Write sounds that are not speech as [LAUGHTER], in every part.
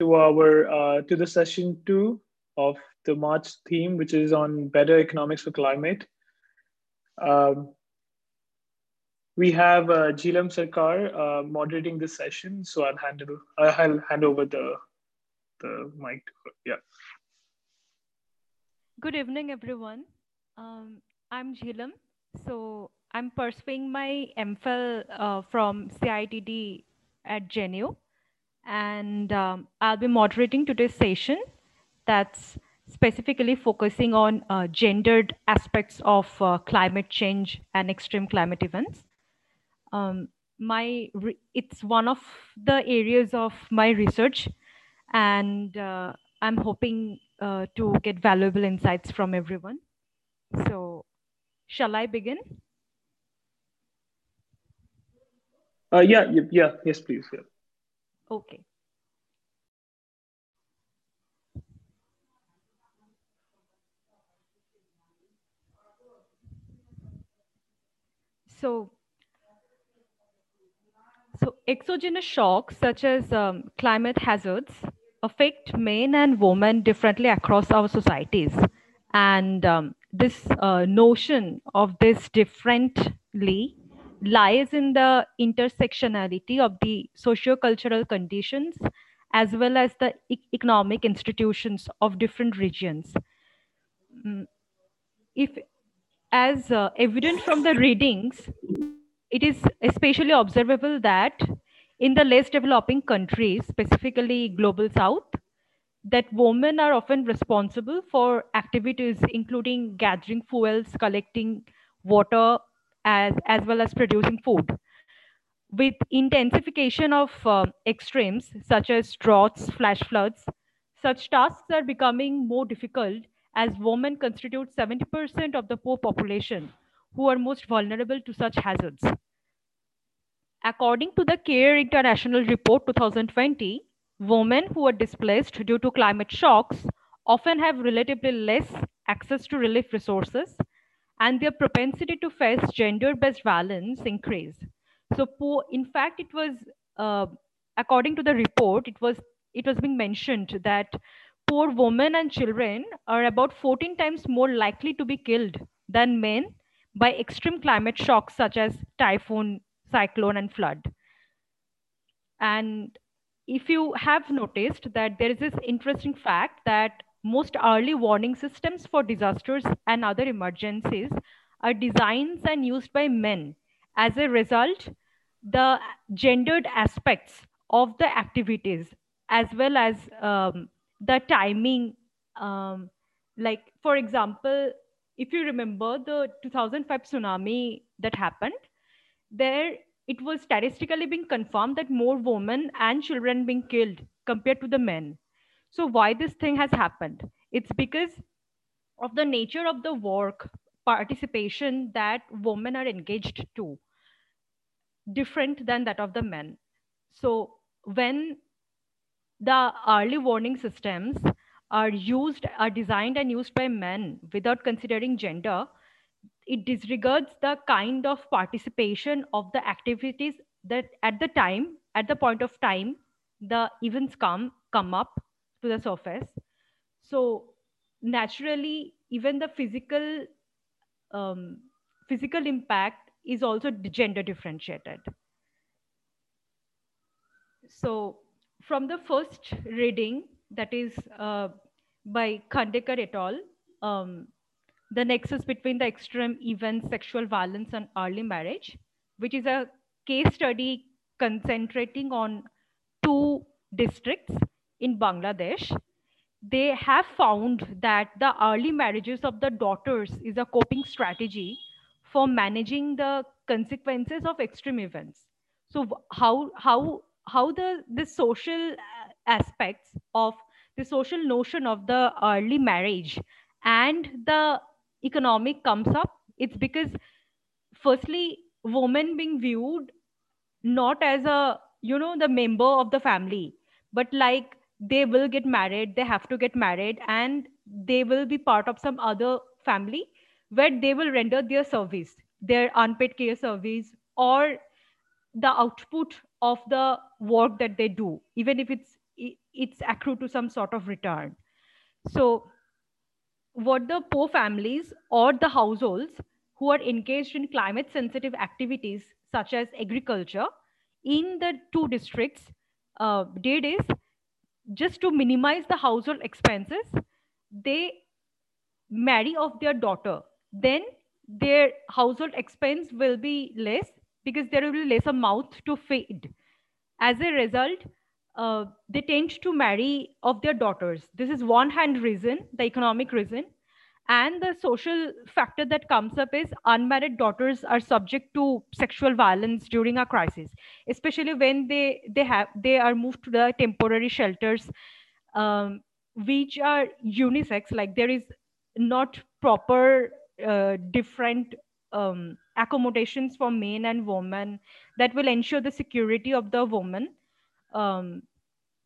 to our uh, to the session two of the March theme, which is on better economics for climate. Um, we have uh, Jilam Sarkar uh, moderating this session, so I'll hand it, I'll hand over the the mic to her. Yeah. Good evening, everyone. Um, I'm Jilam. So I'm pursuing my MPhil uh, from CITD at JNU and um, I'll be moderating today's session that's specifically focusing on uh, gendered aspects of uh, climate change and extreme climate events. Um, my it's one of the areas of my research, and uh, I'm hoping uh, to get valuable insights from everyone. So, shall I begin? Uh, yeah, yeah, yes, please. Yeah. Okay. So, so exogenous shocks such as um, climate hazards affect men and women differently across our societies. And um, this uh, notion of this differently lies in the intersectionality of the socio-cultural conditions as well as the e economic institutions of different regions. Mm, if, as uh, evident from the readings, it is especially observable that in the less developing countries, specifically global south, that women are often responsible for activities including gathering fuels, collecting water, as, as well as producing food. With intensification of uh, extremes such as droughts, flash floods, such tasks are becoming more difficult as women constitute 70% of the poor population who are most vulnerable to such hazards. According to the CARE International Report 2020, women who are displaced due to climate shocks often have relatively less access to relief resources and their propensity to face gender-based violence increase. So, poor, in fact, it was uh, according to the report, it was it was being mentioned that poor women and children are about 14 times more likely to be killed than men by extreme climate shocks such as typhoon, cyclone, and flood. And if you have noticed that there is this interesting fact that most early warning systems for disasters and other emergencies are designed and used by men. As a result, the gendered aspects of the activities, as well as um, the timing, um, like, for example, if you remember the 2005 tsunami that happened, there it was statistically being confirmed that more women and children being killed compared to the men so why this thing has happened? It's because of the nature of the work participation that women are engaged to, different than that of the men. So when the early warning systems are used, are designed and used by men without considering gender, it disregards the kind of participation of the activities that at the time, at the point of time, the events come come up to the surface. So naturally, even the physical um, physical impact is also gender differentiated. So from the first reading, that is uh, by Khandekar et al., um, the nexus between the extreme events, sexual violence, and early marriage, which is a case study concentrating on two districts in Bangladesh, they have found that the early marriages of the daughters is a coping strategy for managing the consequences of extreme events. So how how how the the social uh, aspects of the social notion of the early marriage and the economic comes up it's because firstly women being viewed not as a you know the member of the family but like they will get married they have to get married and they will be part of some other family where they will render their service their unpaid care service or the output of the work that they do even if it's it's accrued to some sort of return. So what the poor families or the households who are engaged in climate sensitive activities such as agriculture in the two districts uh, did is just to minimize the household expenses, they marry off their daughter. Then their household expense will be less because there will be less mouth to feed. As a result, uh, they tend to marry off their daughters. This is one hand reason, the economic reason. And the social factor that comes up is unmarried daughters are subject to sexual violence during a crisis, especially when they they have they are moved to the temporary shelters, um, which are unisex. Like there is not proper uh, different um, accommodations for men and women that will ensure the security of the woman um,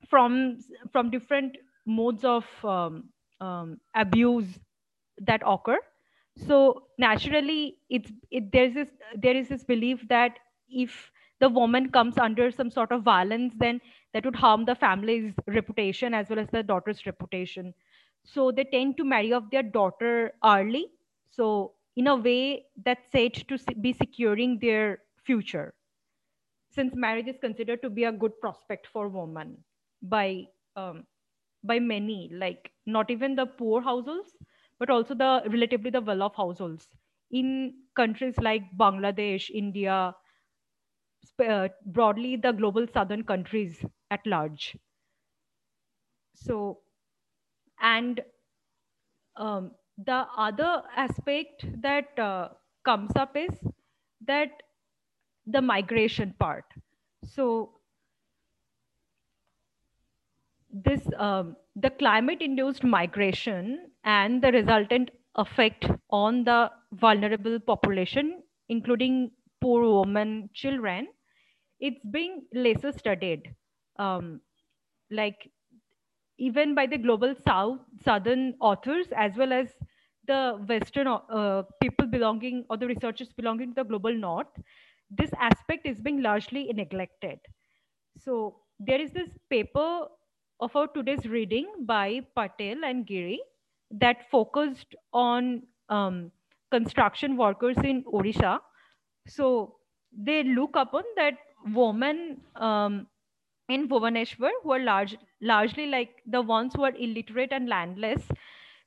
from from different modes of um, um, abuse that occur. So naturally it's it, there's this there is this belief that if the woman comes under some sort of violence then that would harm the family's reputation as well as the daughter's reputation. So they tend to marry off their daughter early. So in a way that's said to be securing their future since marriage is considered to be a good prospect for women by um, by many like not even the poor households but also the relatively the well-off households in countries like Bangladesh, India, uh, broadly the global southern countries at large. So, and um, the other aspect that uh, comes up is that the migration part. So, this um, the climate induced migration and the resultant effect on the vulnerable population including poor women children. It's being lesser studied. Um, like even by the global south southern authors as well as the western uh, people belonging or the researchers belonging to the global north this aspect is being largely neglected. So there is this paper of our today's reading by Patel and Giri that focused on um, construction workers in Odisha. So they look upon that women um, in Bhubaneswar who are large, largely like the ones who are illiterate and landless,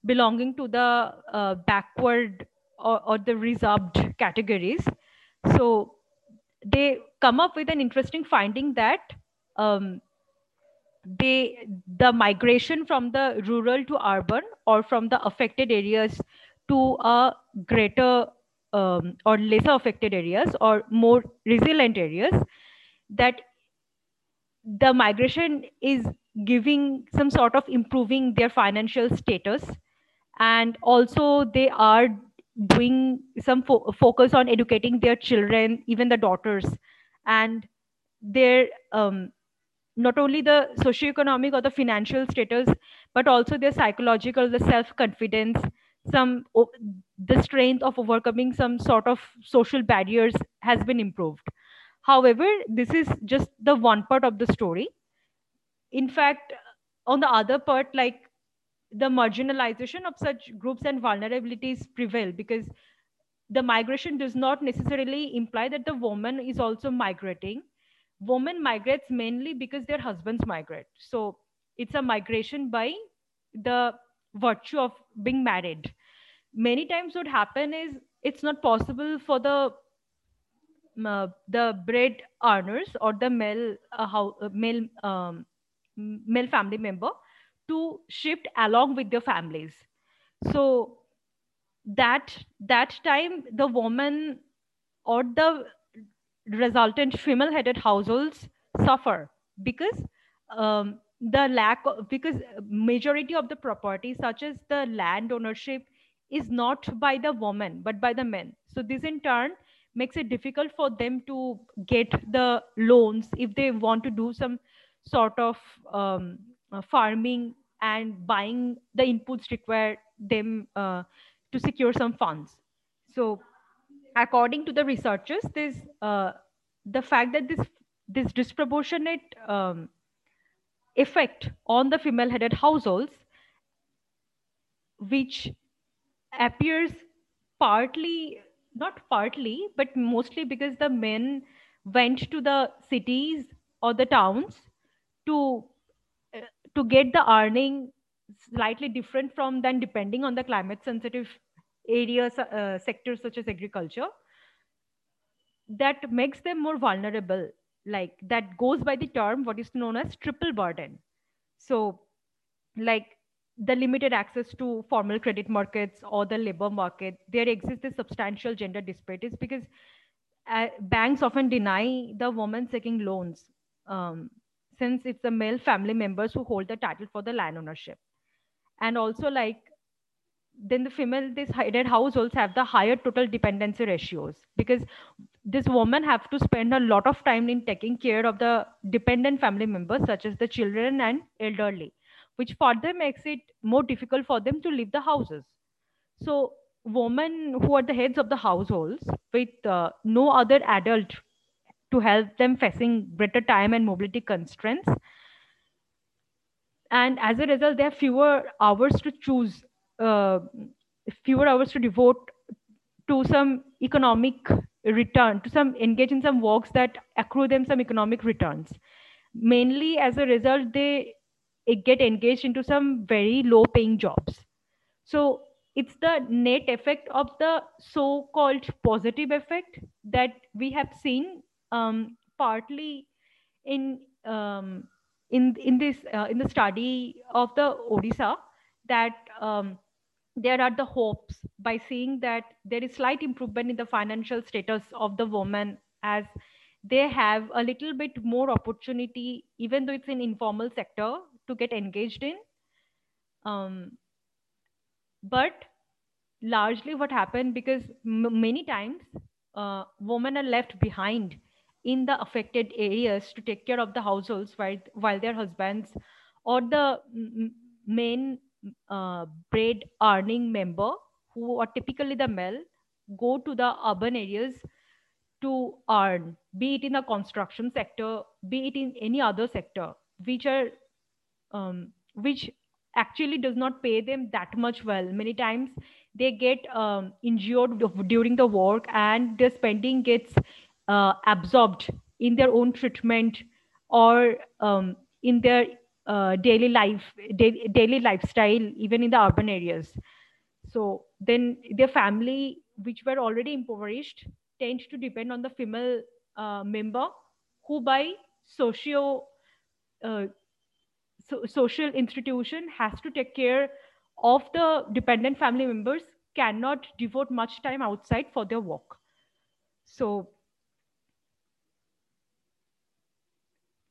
belonging to the uh, backward or, or the reserved categories. So they come up with an interesting finding that um, they the migration from the rural to urban or from the affected areas to a greater um, or lesser affected areas or more resilient areas that the migration is giving some sort of improving their financial status. And also they are doing some fo- focus on educating their children even the daughters. And their um, not only the socioeconomic or the financial status, but also their psychological, the self-confidence, some the strength of overcoming some sort of social barriers has been improved. However, this is just the one part of the story. In fact, on the other part, like the marginalization of such groups and vulnerabilities prevail because the migration does not necessarily imply that the woman is also migrating women migrates mainly because their husbands migrate. So it's a migration by the virtue of being married. Many times what happen is it's not possible for the uh, the bread earners or the male uh, how, uh, male um, male family member to shift along with their families. So that that time the woman or the resultant female headed households suffer because um, the lack of, because majority of the property such as the land ownership is not by the woman but by the men. So this in turn makes it difficult for them to get the loans if they want to do some sort of um, uh, farming and buying the inputs required them uh, to secure some funds. So according to the researchers, this uh, the fact that this this disproportionate um, effect on the female headed households, which appears partly, not partly, but mostly because the men went to the cities or the towns to uh, to get the earning slightly different from than depending on the climate sensitive areas uh, sectors such as agriculture that makes them more vulnerable. Like that goes by the term what is known as triple burden. So like the limited access to formal credit markets or the labor market there exists a substantial gender disparities because uh, banks often deny the woman seeking loans um, since it's the male family members who hold the title for the land ownership. And also like then the female these headed households have the higher total dependency ratios. Because this woman have to spend a lot of time in taking care of the dependent family members such as the children and elderly which further makes it more difficult for them to leave the houses. So women who are the heads of the households with uh, no other adult to help them facing greater time and mobility constraints. And as a result they have fewer hours to choose uh, fewer hours to devote to some economic return to some engage in some works that accrue them some economic returns. Mainly as a result they get engaged into some very low paying jobs. So it's the net effect of the so called positive effect that we have seen um, partly in um, in in this uh, in the study of the odisha that um, there are the hopes by seeing that there is slight improvement in the financial status of the woman as they have a little bit more opportunity even though it's an informal sector to get engaged in. Um, but largely what happened because many times uh, women are left behind in the affected areas to take care of the households while, while their husbands or the main uh, bread earning member who are typically the male go to the urban areas to earn be it in the construction sector be it in any other sector which are um, which actually does not pay them that much well. Many times they get um, injured during the work and their spending gets uh, absorbed in their own treatment or um, in their uh, daily life da- daily lifestyle even in the urban areas. So then their family which were already impoverished tend to depend on the female uh, member who by socio uh, so social institution has to take care of the dependent family members cannot devote much time outside for their work. So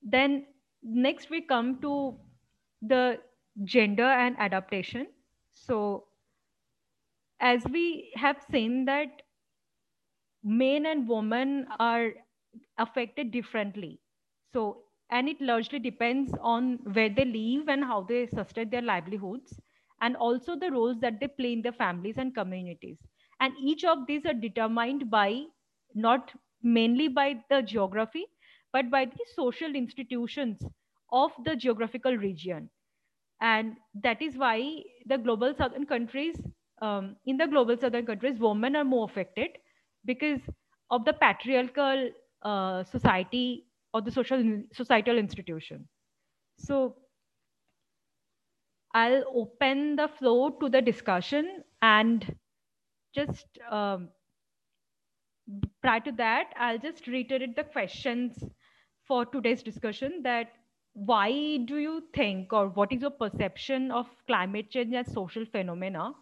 then next we come to the gender and adaptation. So as we have seen that men and women are affected differently. So and it largely depends on where they live and how they sustain their livelihoods and also the roles that they play in their families and communities. And each of these are determined by not mainly by the geography but by the social institutions of the geographical region. And that is why the global southern countries um, in the global southern countries women are more affected because of the patriarchal uh, society or the social societal institution. So i'll open the floor to the discussion and just um, prior to that i'll just reiterate the questions for today's discussion that why do you think or what is your perception of climate change as social phenomena?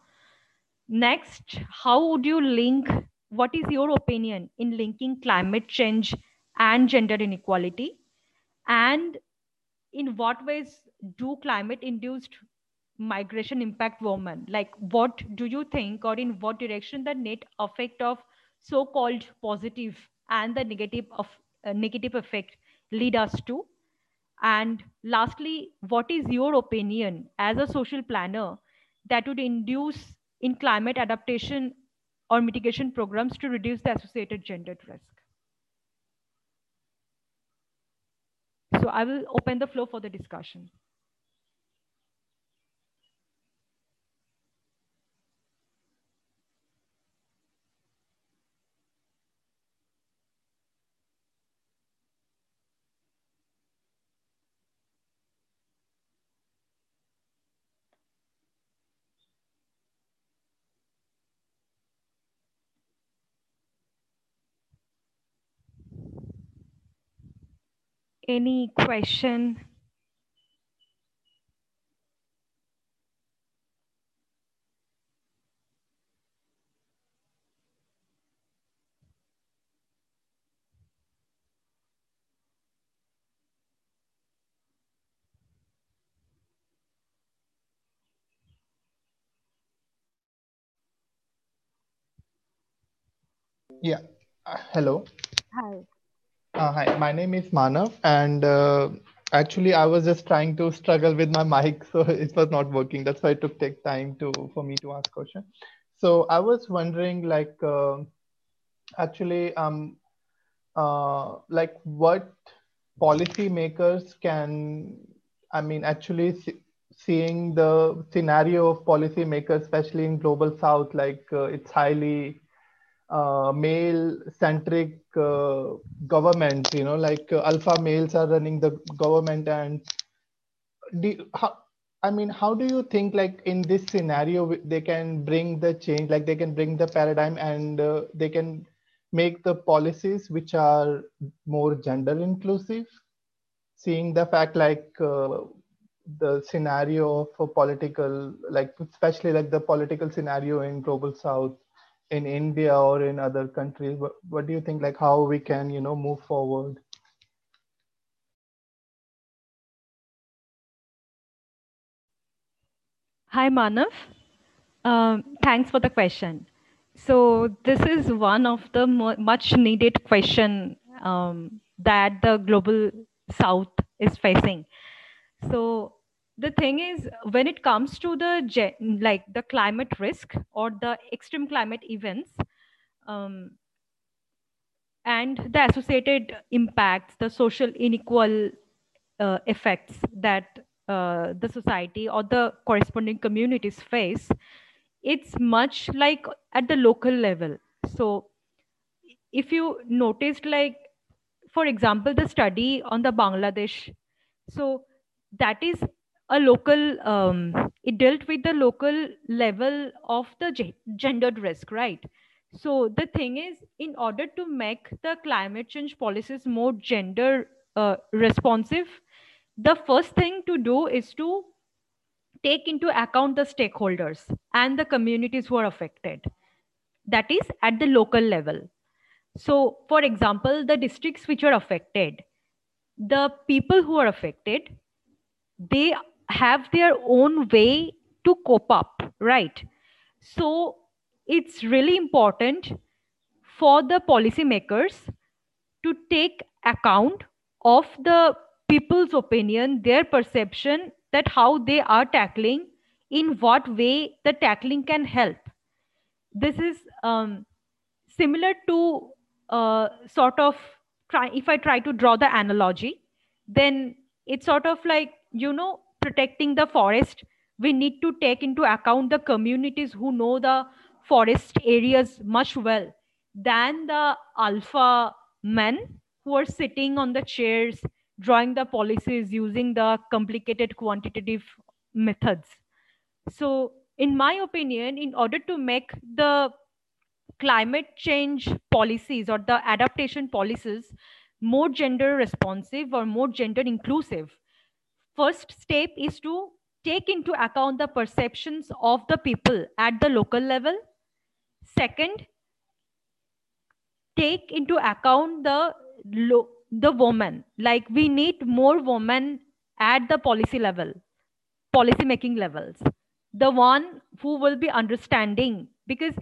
Next how would you link what is your opinion in linking climate change and gender inequality? And in what ways do climate induced migration impact women? Like what do you think or in what direction the net effect of so called positive and the negative of uh, negative effect lead us to and lastly what is your opinion as a social planner that would induce in climate adaptation or mitigation programs to reduce the associated gendered risk So I will open the floor for the discussion. Any question? Yeah. Uh, hello. Hi. Uh, hi, my name is Manav, and uh, actually, I was just trying to struggle with my [LAUGHS] mic, so it was not working. That's why it took take time to for me to ask question. So I was wondering, like, uh, actually, um, uh, like, what policymakers can, I mean, actually see, seeing the scenario of policymakers, especially in global South, like uh, it's highly uh, male centric uh, government you know like uh, alpha males are running the government and do, how, i mean how do you think like in this scenario they can bring the change like they can bring the paradigm and uh, they can make the policies which are more gender inclusive? Seeing the fact like uh, the scenario a political like especially like the political scenario in global south in India or in other countries? What, what do you think, like how we can, you know, move forward? Hi, Manav. Um, thanks for the question. So this is one of the much needed question um, that the global South is facing. So the thing is, when it comes to the like the climate risk or the extreme climate events, um, and the associated impacts, the social inequal uh, effects that uh, the society or the corresponding communities face, it's much like at the local level. So if you noticed, like, for example, the study on the Bangladesh, so that is a local, um, it dealt with the local level of the gendered risk, right? So the thing is, in order to make the climate change policies more gender uh, responsive, the first thing to do is to take into account the stakeholders and the communities who are affected. That is at the local level. So, for example, the districts which are affected, the people who are affected, they have their own way to cope up, right? So, it's really important for the policymakers to take account of the people's opinion, their perception that how they are tackling, in what way the tackling can help. This is um, similar to uh, sort of try, if I try to draw the analogy, then it's sort of like, you know, protecting the forest. We need to take into account the communities who know the forest areas much well than the alpha men who are sitting on the chairs drawing the policies using the complicated quantitative methods so in my opinion in order to make the climate change policies or the adaptation policies more gender responsive or more gender inclusive first step is to take into account the perceptions of the people at the local level. Second take into account the the woman. Like we need more women at the policy level policy making levels. The one who will be understanding because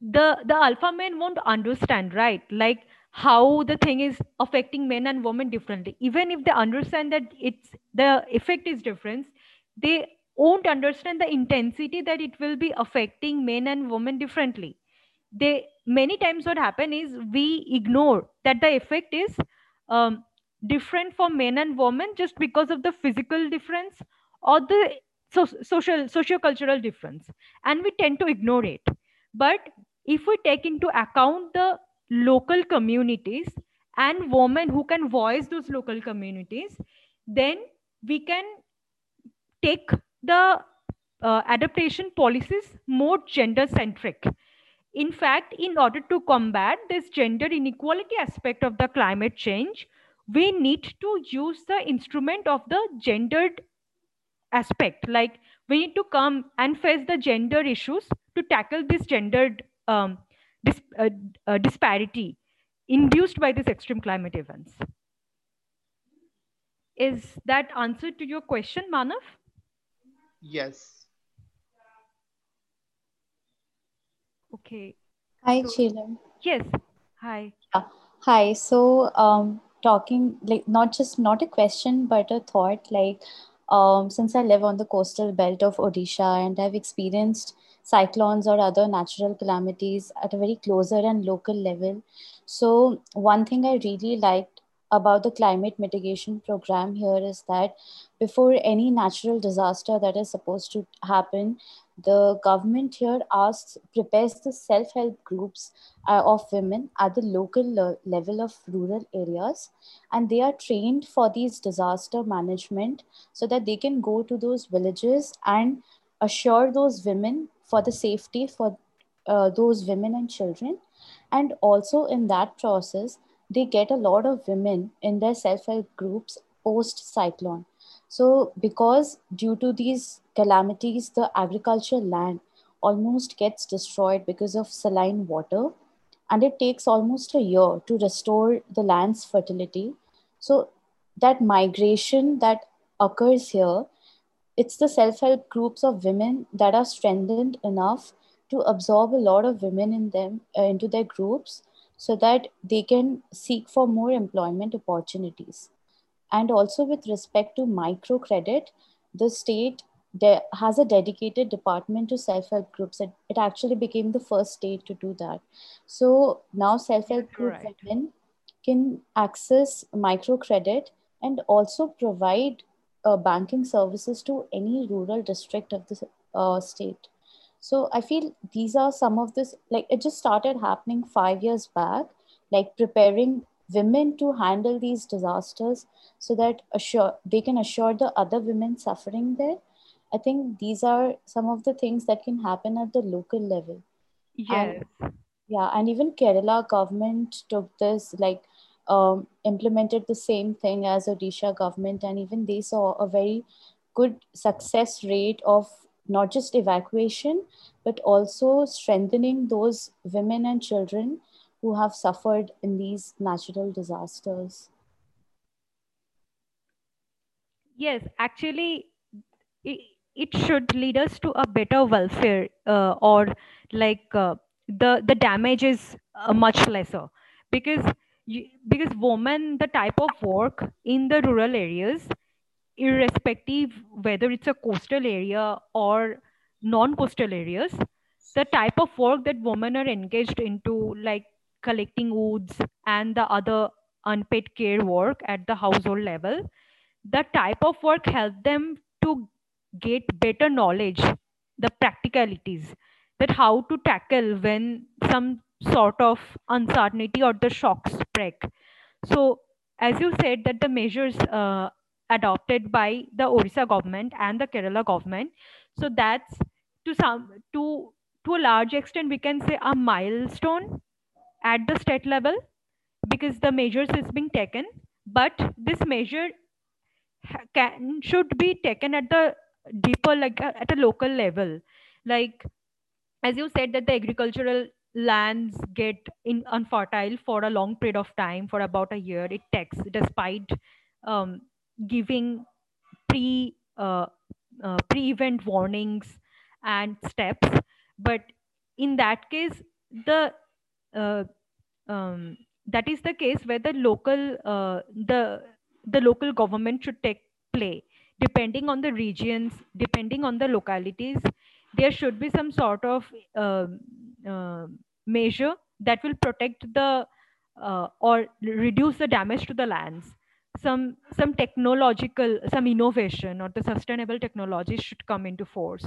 the the alpha men won't understand right? Like how the thing is affecting men and women differently. Even if they understand that it's the effect is different they won't understand the intensity that it will be affecting men and women differently. They many times what happen is we ignore that the effect is um, different for men and women just because of the physical difference or the so, social socio-cultural difference. And we tend to ignore it. But if we take into account the local communities and women who can voice those local communities then we can take the uh, adaptation policies more gender centric in fact in order to combat this gender inequality aspect of the climate change we need to use the instrument of the gendered aspect. Like we need to come and face the gender issues to tackle this gendered um, dis- uh, uh, disparity induced by these extreme climate events is that answer to your question manav yes okay Hi, so, Sheila. yes hi Yeah. Hi. So, um, talking like not just not a question, but a thought. Like, um, since I live on the coastal belt of Odisha and I've experienced cyclones or other natural calamities at a very closer and local level. So, one thing I really liked about the climate mitigation program here is that before any natural disaster that is supposed to happen, the government here asks prepares the self-help groups uh, of women at the local le- level of rural areas and they are trained for these disaster management so that they can go to those villages and assure those women for the safety for uh, those women and children. And also in that process they get a lot of women in their self-help groups post cyclone so because due to these calamities the agricultural land almost gets destroyed because of saline water. And it takes almost a year to restore the land's fertility. So that migration that occurs here it's the self-help groups of women that are strengthened enough to absorb a lot of women in them uh, into their groups so that they can seek for more employment opportunities. And also with respect to microcredit the state de- has a dedicated department to self-help groups. It, it actually became the first state to do that. So now self-help group right. women can access microcredit and also provide uh, banking services to any rural district of the uh, state. So i feel these are some of this like it just started happening 5 years back like preparing women to handle these disasters so that assure they can assure the other women suffering there. I think these are some of the things that can happen at the local level. Yes. and yeah and even kerala government took this like um, implemented the same thing as odisha government and even they saw a very good success rate of not just evacuation but also strengthening those women and children who have suffered in these natural disasters. Yes actually it, it should lead us to a better welfare uh, or like uh, the the damage is uh, much lesser. Because you, because women the type of work in the rural areas irrespective whether it's a coastal area or non-coastal areas the type of work that women are engaged into like collecting woods and the other unpaid care work at the household level the type of work help them to get better knowledge the practicalities that how to tackle when some sort of uncertainty or the shock spread. so as you said that the measures uh, adopted by the orissa government and the kerala government so that's to some to to a large extent we can say a milestone at the state level because the measures is being taken but this measure can should be taken at the deeper like uh, at a local level like as you said that the agricultural lands get in unfertile for a long period of time for about a year. It takes despite um, giving pre uh, uh, pre-event warnings and steps. But in that case the uh, um, that is the case where the local uh, the the local government should take play depending on the regions depending on the localities there should be some sort of uh, uh, measure that will protect the uh, or reduce the damage to the lands. Some some technological some innovation or the sustainable technologies should come into force.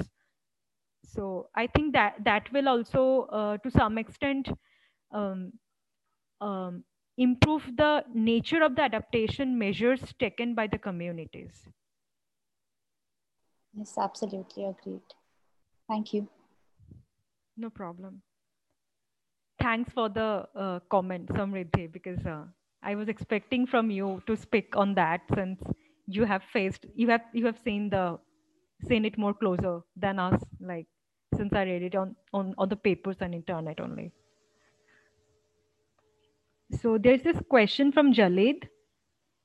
So i think that that will also uh, to some extent um, um, improve the nature of the adaptation measures taken by the communities. Yes absolutely agreed thank you no problem thanks for the uh, comment samriddhi because uh, I was expecting from you to speak on that since you have faced you have you have seen the seen it more closer than us like since I read it on on, on the papers and internet only. So there's this question from Jalid.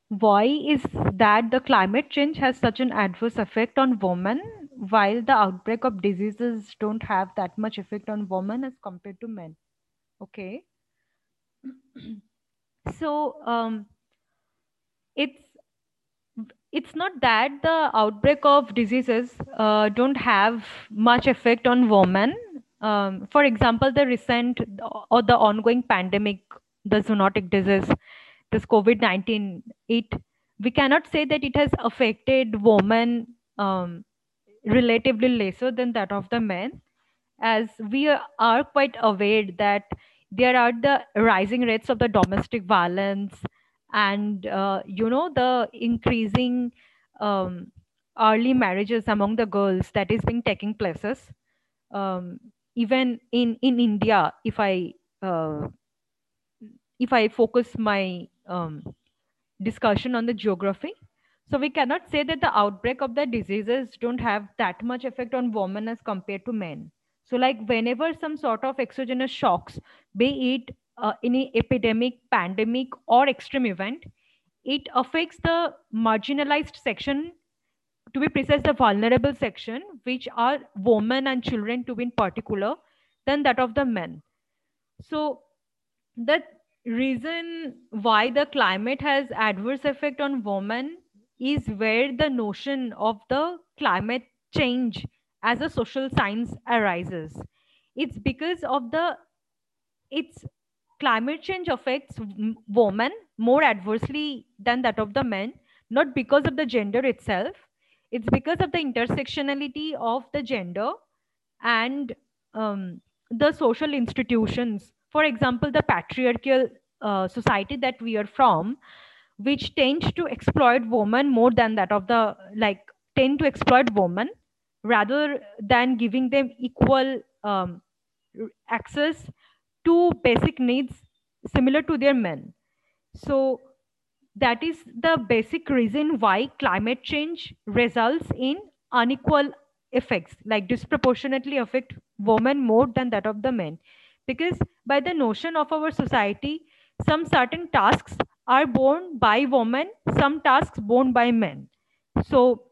Why is that the climate change has such an adverse effect on women while the outbreak of diseases don't have that much effect on women as compared to men? Okay. [CLEARS THROAT] so um, it's it's not that the outbreak of diseases uh, don't have much effect on women. Um, for example, the recent or the ongoing pandemic, the zoonotic disease, this COVID nineteen, it we cannot say that it has affected women um, relatively lesser than that of the men, as we are quite aware that there are the rising rates of the domestic violence and uh, you know the increasing um, early marriages among the girls that is being taking places um, even in in india if i uh, if i focus my um, discussion on the geography so we cannot say that the outbreak of the diseases don't have that much effect on women as compared to men so, like whenever some sort of exogenous shocks, be it uh, any epidemic, pandemic, or extreme event, it affects the marginalized section, to be precise, the vulnerable section, which are women and children to be in particular, than that of the men. So, the reason why the climate has adverse effect on women is where the notion of the climate change as a social science arises. It's because of the its climate change affects women more adversely than that of the men not because of the gender itself. It's because of the intersectionality of the gender and um, the social institutions. For example the patriarchal uh, society that we are from which tends to exploit women more than that of the like tend to exploit women rather than giving them equal um, access to basic needs similar to their men. So that is the basic reason why climate change results in unequal effects, like disproportionately affect women more than that of the men. Because by the notion of our society, some certain tasks are borne by women, some tasks borne by men. So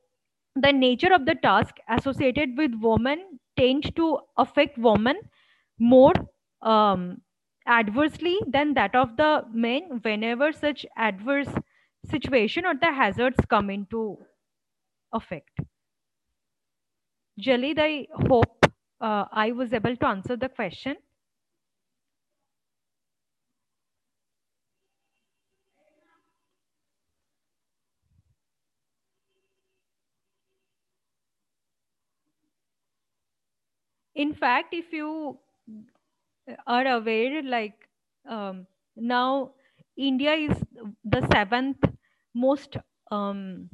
the nature of the task associated with women tends to affect women more um, adversely than that of the men whenever such adverse situation or the hazards come into effect. Jalid, I hope uh, I was able to answer the question. In fact if you are aware like um, now india is the seventh most um,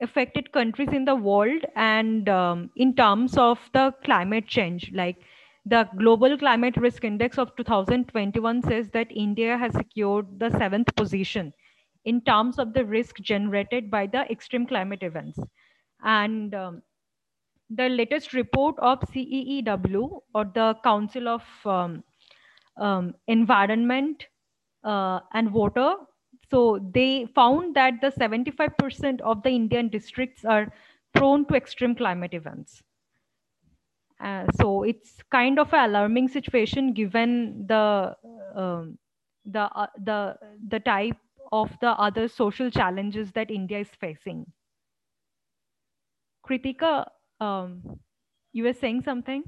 affected countries in the world and um, in terms of the climate change like the global climate risk index of 2021 says that india has secured the seventh position in terms of the risk generated by the extreme climate events. And um, the latest report of CEEW or the Council of um, um, Environment uh, and Water. So they found that the 75% of the Indian districts are prone to extreme climate events. Uh, so it's kind of an alarming situation given the um, the uh, the the type of the other social challenges that India is facing. Kritika, um, you were saying something?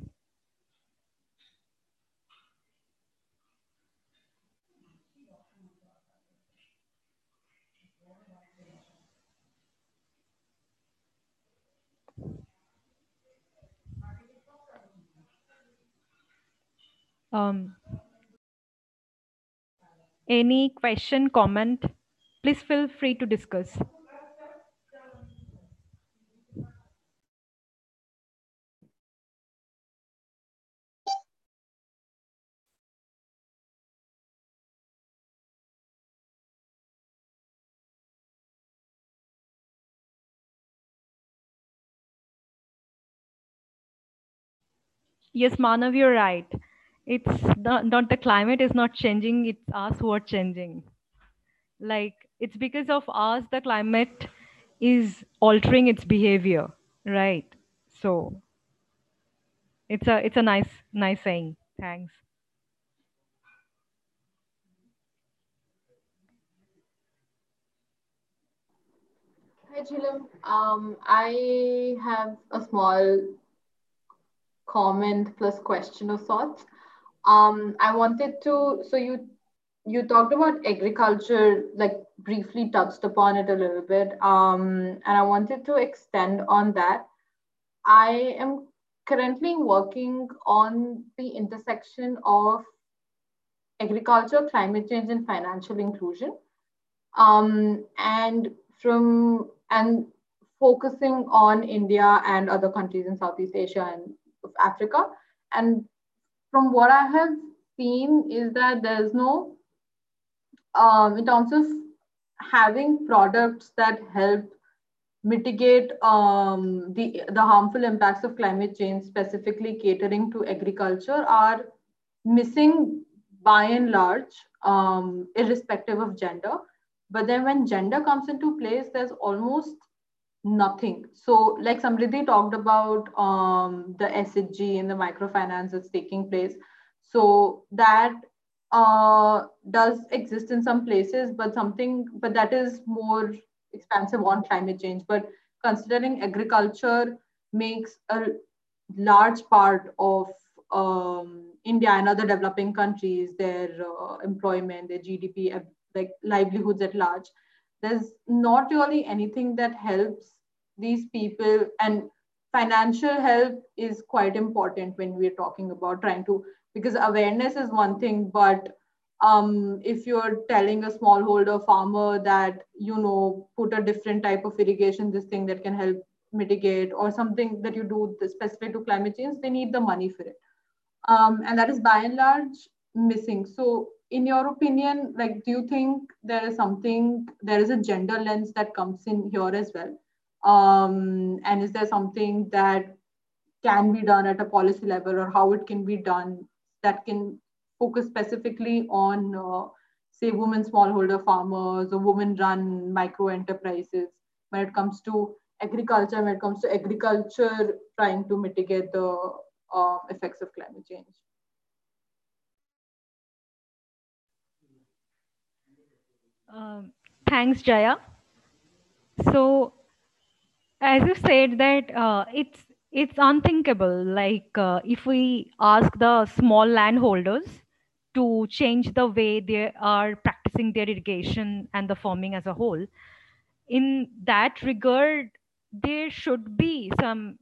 Um, any question, comment, please feel free to discuss. Yes, Manav, you're right. It's not, not the climate is not changing, it's us who are changing. Like it's because of us the climate is altering its behavior, right? So it's a it's a nice nice saying. Thanks. Hi, Jhilam. Um, I have a small comment plus question of sorts. Um, I wanted to, so you you talked about agriculture, like briefly touched upon it a little bit, um, and I wanted to extend on that. I am currently working on the intersection of agriculture, climate change, and financial inclusion. Um, and from and focusing on India and other countries in Southeast Asia and Africa. And from what I have seen is that there's no, um, in terms of having products that help mitigate um, the, the harmful impacts of climate change, specifically catering to agriculture, are missing by and large, um, irrespective of gender. But then when gender comes into place, there's almost nothing. So, like Samriddhi talked about um, the SHG and the microfinance that's taking place. So that uh, does exist in some places, but something, but that is more expansive on climate change. But considering agriculture makes a large part of um, India and other developing countries, their uh, employment, their GDP, like livelihoods at large, there's not really anything that helps these people and financial help is quite important when we're talking about trying to because awareness is one thing but um, if you're telling a smallholder farmer that you know put a different type of irrigation this thing that can help mitigate or something that you do specific to climate change they need the money for it. Um, and that is by and large missing. So in your opinion like do you think there is something there is a gender lens that comes in here as well um, and is there something that can be done at a policy level or how it can be done that can focus specifically on, uh, say, women smallholder farmers or women run micro enterprises when it comes to agriculture, when it comes to agriculture trying to mitigate the uh, effects of climate change? Um, thanks, Jaya. So as you said that uh, it's it's unthinkable like uh, if we ask the small landholders to change the way they are practicing their irrigation and the farming as a whole in that regard there should be some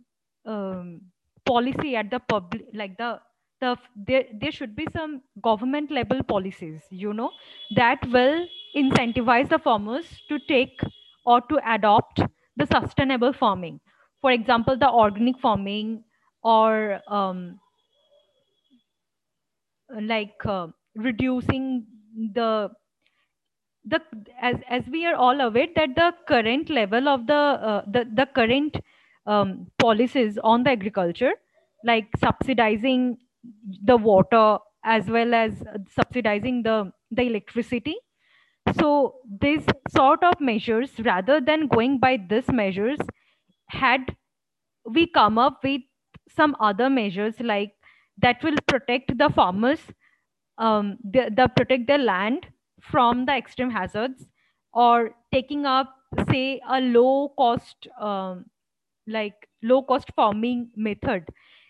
um, policy at the public like the the there, there should be some government level policies you know that will incentivize the farmers to take or to adopt the sustainable farming. For example the organic farming or um, like uh, reducing the the as as we are all aware that the current level of the uh, the the current um, policies on the agriculture like subsidizing the water as well as subsidizing the the electricity so these sort of measures rather than going by these measures had we come up with some other measures like that will protect the farmers um, the, the protect their land from the extreme hazards or taking up say a low cost um, like low cost farming method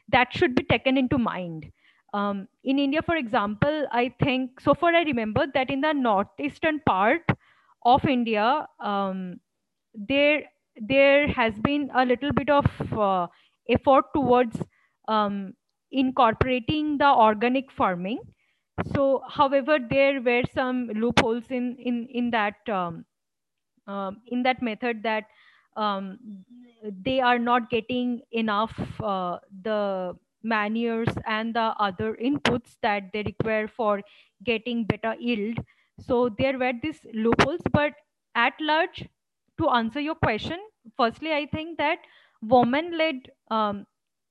that should be taken into mind um, in india for example i think so far i remember that in the northeastern part of india um, there there has been a little bit of uh, effort towards um, incorporating the organic farming. So, however, there were some loopholes in in in that um, um, in that method that um, they are not getting enough uh, the manures and the other inputs that they require for getting better yield. So there were these loopholes, but at large, to answer your question, firstly, I think that women-led um,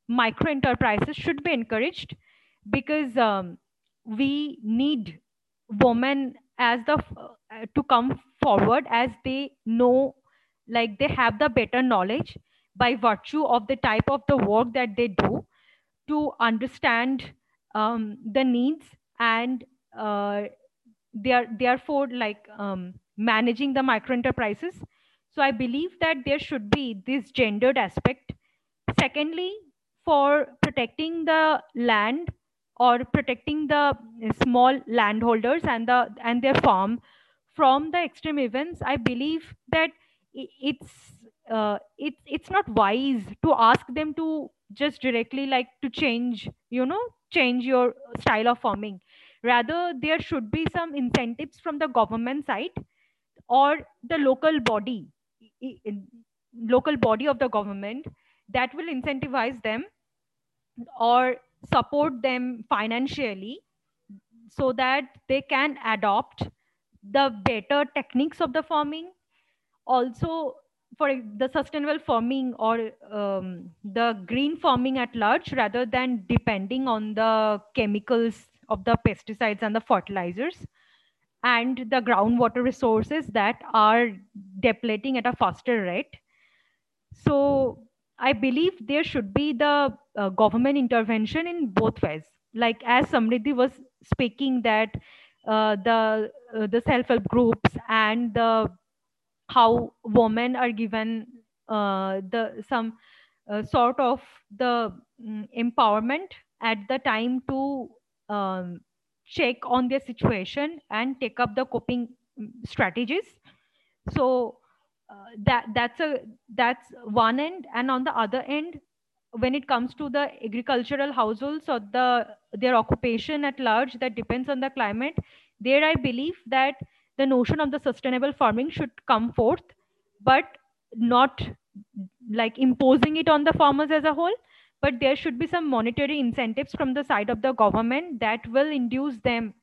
micro enterprises should be encouraged because um, we need women as the uh, to come forward as they know like they have the better knowledge by virtue of the type of the work that they do to understand um, the needs and uh, they are therefore like um, managing the micro enterprises. So i believe that there should be this gendered aspect. Secondly for protecting the land or protecting the small landholders and the and their farm from the extreme events i believe that it's uh, it's it's not wise to ask them to just directly like to change you know change your style of farming. Rather there should be some incentives from the government side or the local body local body of the government that will incentivize them or support them financially so that they can adopt the better techniques of the farming. Also for the sustainable farming or um, the green farming at large rather than depending on the chemicals of the pesticides and the fertilizers and the groundwater resources that are depleting at a faster rate so I believe there should be the uh, government intervention in both ways. Like as Samriddhi was speaking that uh, the uh, the self-help groups and the how women are given uh, the some uh, sort of the um, empowerment at the time to um, check on their situation and take up the coping mm, strategies. So uh, that that's a that's one end and on the other end when it comes to the agricultural households or the their occupation at large that depends on the climate there i believe that the notion of the sustainable farming should come forth but not like imposing it on the farmers as a whole but there should be some monetary incentives from the side of the government that will induce them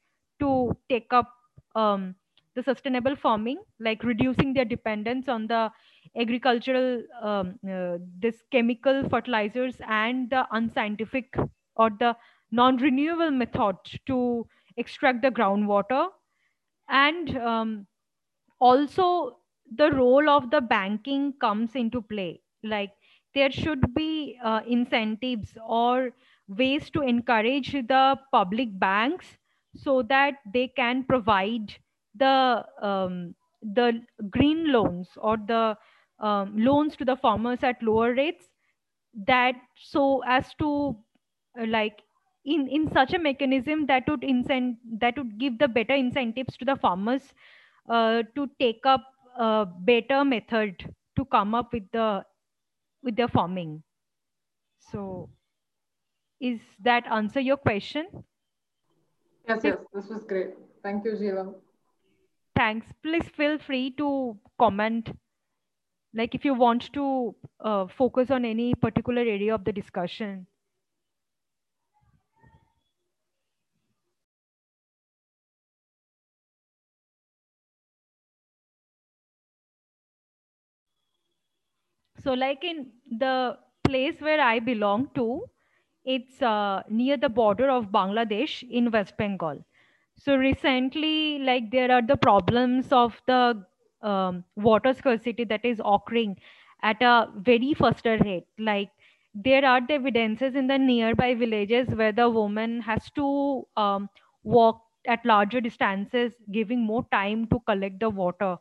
to take up um, the sustainable farming, like reducing their dependence on the agricultural, um, uh, this chemical fertilizers and the unscientific or the non-renewable method to extract the groundwater. And um, also the role of the banking comes into play. Like there should be uh, incentives or ways to encourage the public banks so that they can provide the um, the green loans or the um, loans to the farmers at lower rates that so as to uh, like in in such a mechanism that would incent that would give the better incentives to the farmers uh, to take up a better method to come up with the with their farming. So is that answer your question? Yes yes this was great. Thank you Jiva thanks. Please feel free to comment like if you want to uh, focus on any particular area of the discussion so like in the place where i belong to it's uh, near the border of bangladesh in west bengal so recently, like there are the problems of the um, water scarcity that is occurring at a very faster rate. Like there are the evidences in the nearby villages where the woman has to um, walk at larger distances, giving more time to collect the water.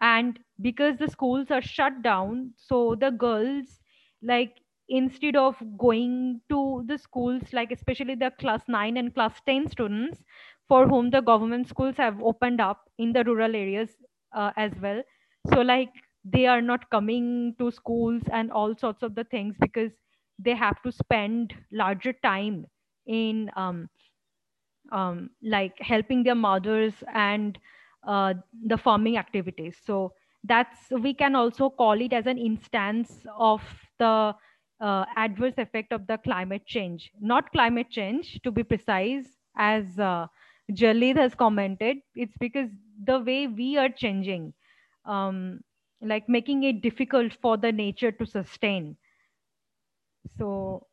And because the schools are shut down, so the girls like instead of going to the schools, like especially the class 9 and class 10 students, for whom the government schools have opened up in the rural areas uh, as well. So like they are not coming to schools and all sorts of the things because they have to spend larger time in um, um, like helping their mothers and uh, the farming activities. So that's we can also call it as an instance of the uh, adverse effect of the climate change. Not climate change, to be precise, as uh, Jalid has commented. It's because the way we are changing, um, like making it difficult for the nature to sustain. So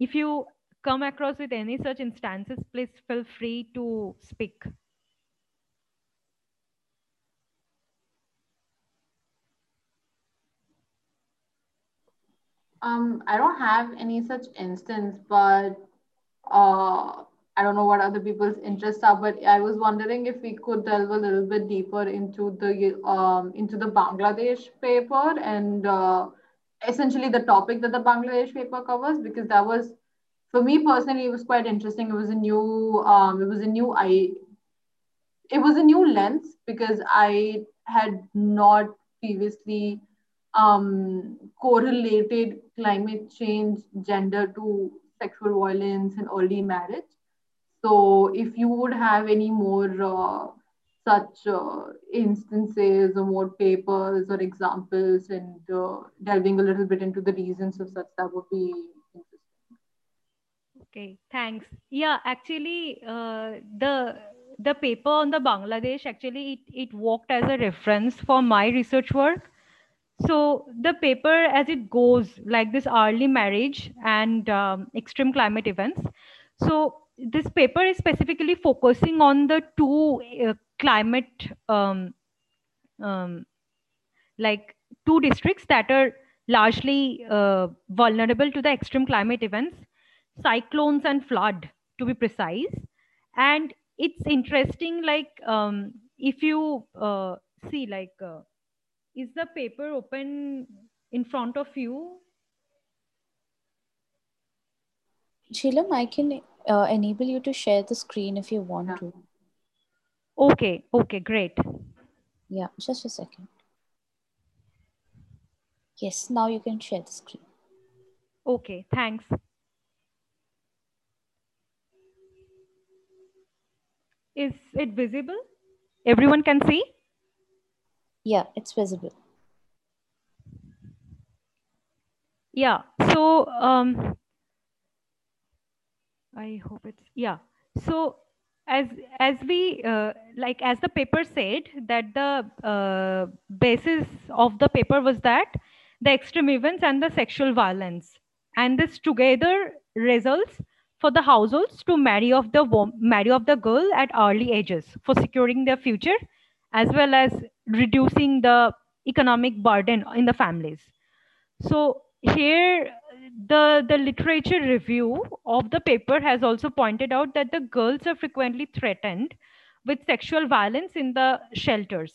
if you come across with any such instances, please feel free to speak. Um, I don't have any such instance, but uh, I don't know what other people's interests are. But I was wondering if we could delve a little bit deeper into the um, into the Bangladesh paper and uh, essentially the topic that the Bangladesh paper covers, because that was for me personally, it was quite interesting. It was a new, um, it was a new I, it was a new lens because I had not previously um, correlated climate change, gender to sexual violence and early marriage. So, if you would have any more uh, such uh, instances or more papers or examples and uh, delving a little bit into the reasons of such, that would be interesting. Okay, thanks. Yeah, actually, uh, the the paper on the Bangladesh actually it, it worked as a reference for my research work so the paper as it goes like this early marriage and um, extreme climate events. So this paper is specifically focusing on the two uh, climate um, um, like two districts that are largely uh, vulnerable to the extreme climate events cyclones and flood to be precise. And it's interesting like um, if you uh, see like uh, is the paper open in front of you? Jhilam, I can uh, enable you to share the screen if you want yeah. to. Okay, okay, great. Yeah, just a second. Yes, now you can share the screen. Okay, thanks. Is it visible? Everyone can see? Yeah, it's visible. Yeah, so um, I hope it's, yeah. So as as we uh, like as the paper said that the uh, basis of the paper was that the extreme events and the sexual violence and this together results for the households to marry off the marry off the girl at early ages for securing their future as well as reducing the economic burden in the families. So here, the, the literature review of the paper has also pointed out that the girls are frequently threatened with sexual violence in the shelters.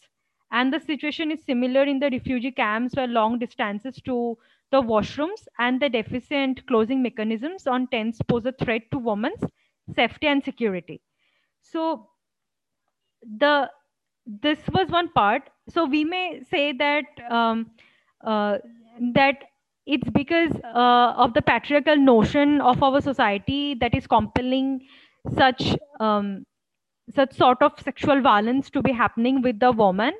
And the situation is similar in the refugee camps where long distances to the washrooms and the deficient closing mechanisms on tents pose a threat to women's safety and security. So the this was one part. So we may say that um, uh, that it's because uh, of the patriarchal notion of our society that is compelling such um, such sort of sexual violence to be happening with the woman.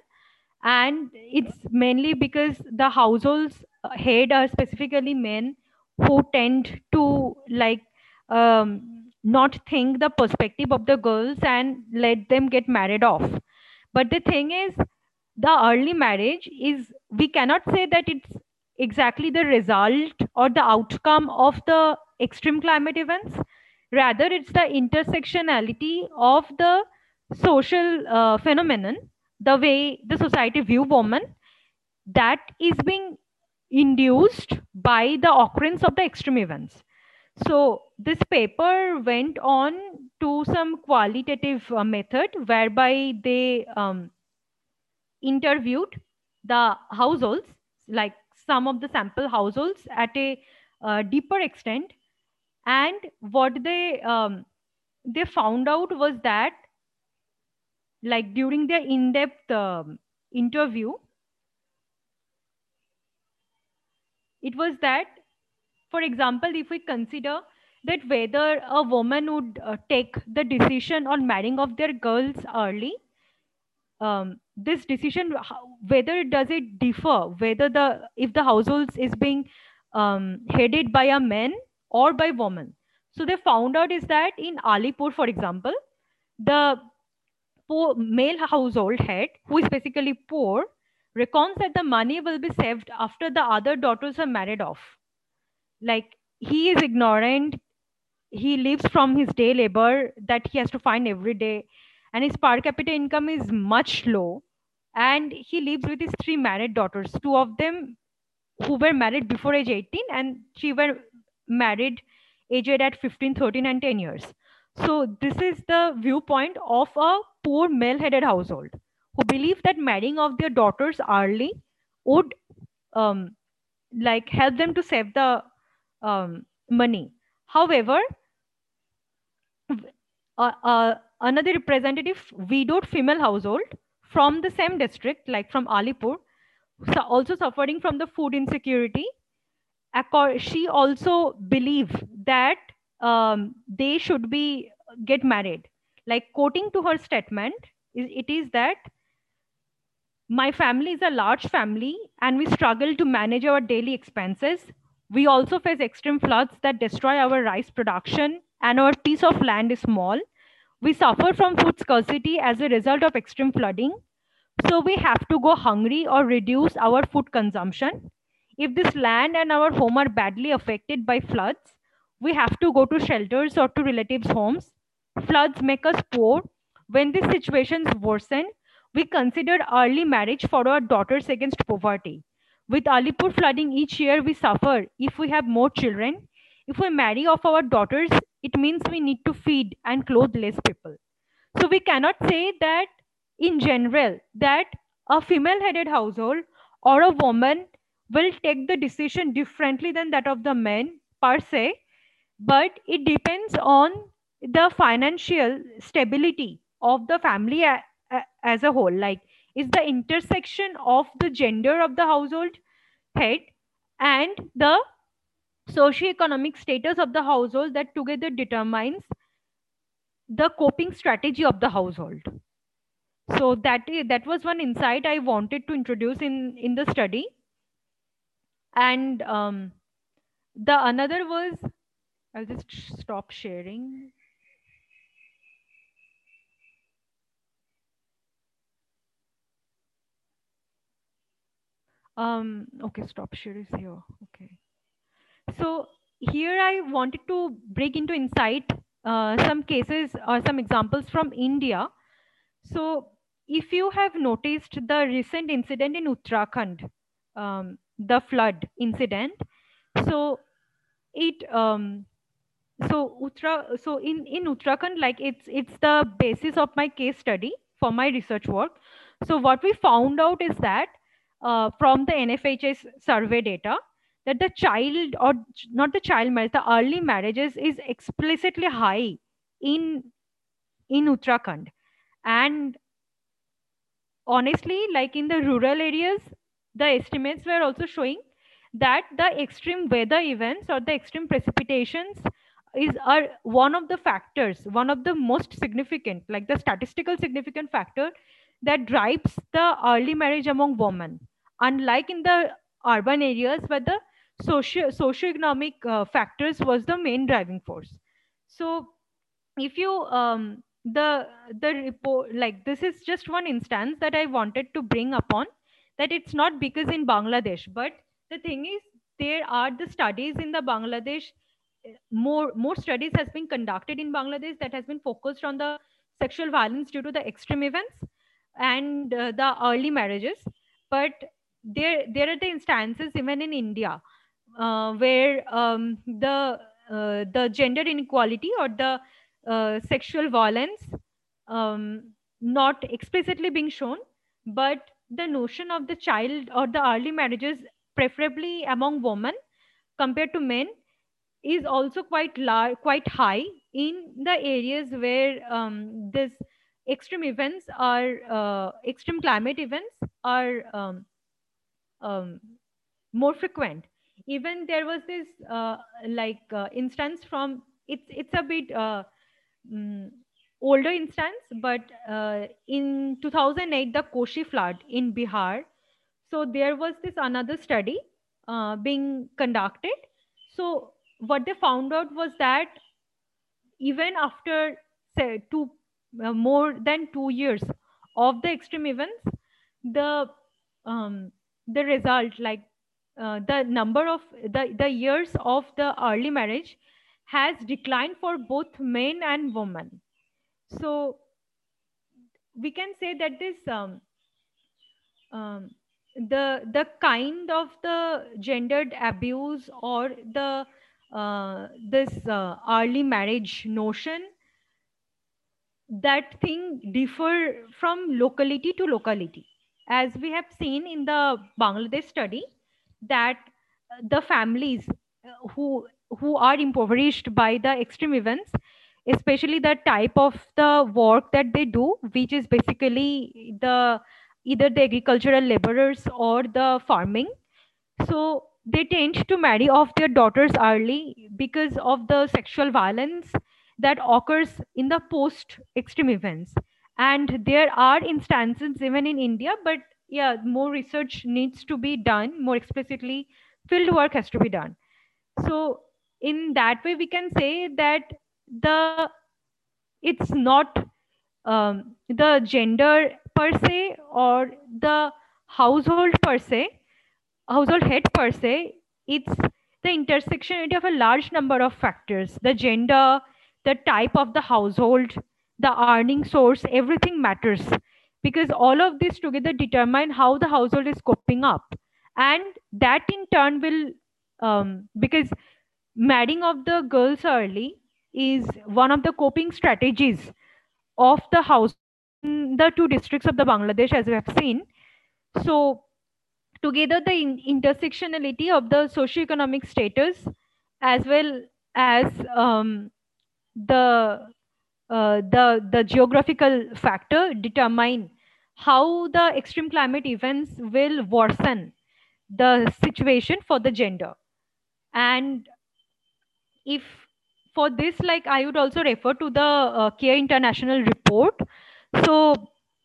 And it's mainly because the households head are specifically men who tend to like um, not think the perspective of the girls and let them get married off but the thing is the early marriage is we cannot say that it's exactly the result or the outcome of the extreme climate events. Rather it's the intersectionality of the social uh, phenomenon the way the society view women that is being induced by the occurrence of the extreme events. So this paper went on to some qualitative uh, method whereby they um, interviewed the households, like some of the sample households at a uh, deeper extent. And what they um, they found out was that, like during their in-depth um, interview, it was that for example, if we consider that whether a woman would uh, take the decision on marrying of their girls early um, this decision whether it does it differ whether the if the households is being um, headed by a man or by woman? So they found out is that in alipur for example the poor male household head who is basically poor reckons that the money will be saved after the other daughters are married off. Like he is ignorant he lives from his day labor that he has to find every day. And his per capita income is much low. And he lives with his three married daughters. Two of them who were married before age 18 and three were married aged at 15 13 and 10 years. So this is the viewpoint of a poor male headed household who believe that marrying of their daughters early would um, like help them to save the um, money however uh, uh, another representative widowed female household from the same district, like from Alipur, also suffering from the food insecurity. She also believed that um, they should be get married. Like quoting to her statement, it is that my family is a large family and we struggle to manage our daily expenses. We also face extreme floods that destroy our rice production and our piece of land is small. We suffer from food scarcity as a result of extreme flooding. So we have to go hungry or reduce our food consumption. If this land and our home are badly affected by floods, we have to go to shelters or to relatives' homes. Floods make us poor. When these situations worsen, we consider early marriage for our daughters against poverty. With Alipur flooding each year, we suffer if we have more children. If we marry off our daughters, it means we need to feed and clothe less people. So we cannot say that in general that a female headed household or a woman will take the decision differently than that of the men per se, but it depends on the financial stability of the family as a whole. Like, is the intersection of the gender of the household head and the socioeconomic status of the household that together determines the coping strategy of the household. So that that was one insight i wanted to introduce in in the study. And um, the another was i'll just stop sharing um okay stop share is here okay so here I wanted to break into insight uh, some cases or some examples from India. So if you have noticed the recent incident in Uttarakhand, um, the flood incident, so it um, so Uttara, so in in Uttarakhand, like it's it's the basis of my case study for my research work. So what we found out is that uh, from the NFHS survey data, that the child or not the child marriage, the early marriages is explicitly high in in Uttarakhand. And honestly, like in the rural areas, the estimates were also showing that the extreme weather events or the extreme precipitations is are one of the factors, one of the most significant, like the statistical significant factor that drives the early marriage among women. Unlike in the urban areas where the socio socioeconomic uh, factors was the main driving force. So if you um, the the report like this is just one instance that i wanted to bring upon that it's not because in bangladesh but the thing is there are the studies in the bangladesh more more studies has been conducted in bangladesh that has been focused on the sexual violence due to the extreme events and uh, the early marriages. But there there are the instances even in india uh, where um, the uh, the gender inequality or the uh, sexual violence um, not explicitly being shown, but the notion of the child or the early marriages, preferably among women compared to men, is also quite large, quite high in the areas where um, this extreme events are uh, extreme climate events are um, um, more frequent even there was this uh, like uh, instance from it's it's a bit uh, um, older instance, but uh, in 2008, the Koshi flood in Bihar. So there was this another study uh, being conducted. So what they found out was that even after say two uh, more than two years of the extreme events, the um, the result like uh, the number of the, the years of the early marriage has declined for both men and women. So we can say that this um, um, the the kind of the gendered abuse or the uh, this uh, early marriage notion that thing differ from locality to locality as we have seen in the bangladesh study that the families uh, who who are impoverished by the extreme events especially the type of the work that they do which is basically the either the agricultural laborers or the farming. So they tend to marry off their daughters early because of the sexual violence that occurs in the post extreme events and there are instances even in india but yeah more research needs to be done. More explicitly field work has to be done. So in that way we can say that the it's not um, the gender per se or the household per se household head per se it's the intersectionality of a large number of factors. The gender the type of the household the earning source everything matters. Because all of this together determine how the household is coping up. And that in turn will um, because marrying of the girls early is one of the coping strategies of the house the two districts of the bangladesh as we have seen. So together the in intersectionality of the socioeconomic status as well as um, the uh, the the geographical factor determine how the extreme climate events will worsen the situation for the gender. And if for this like i would also refer to the uh, care international report. So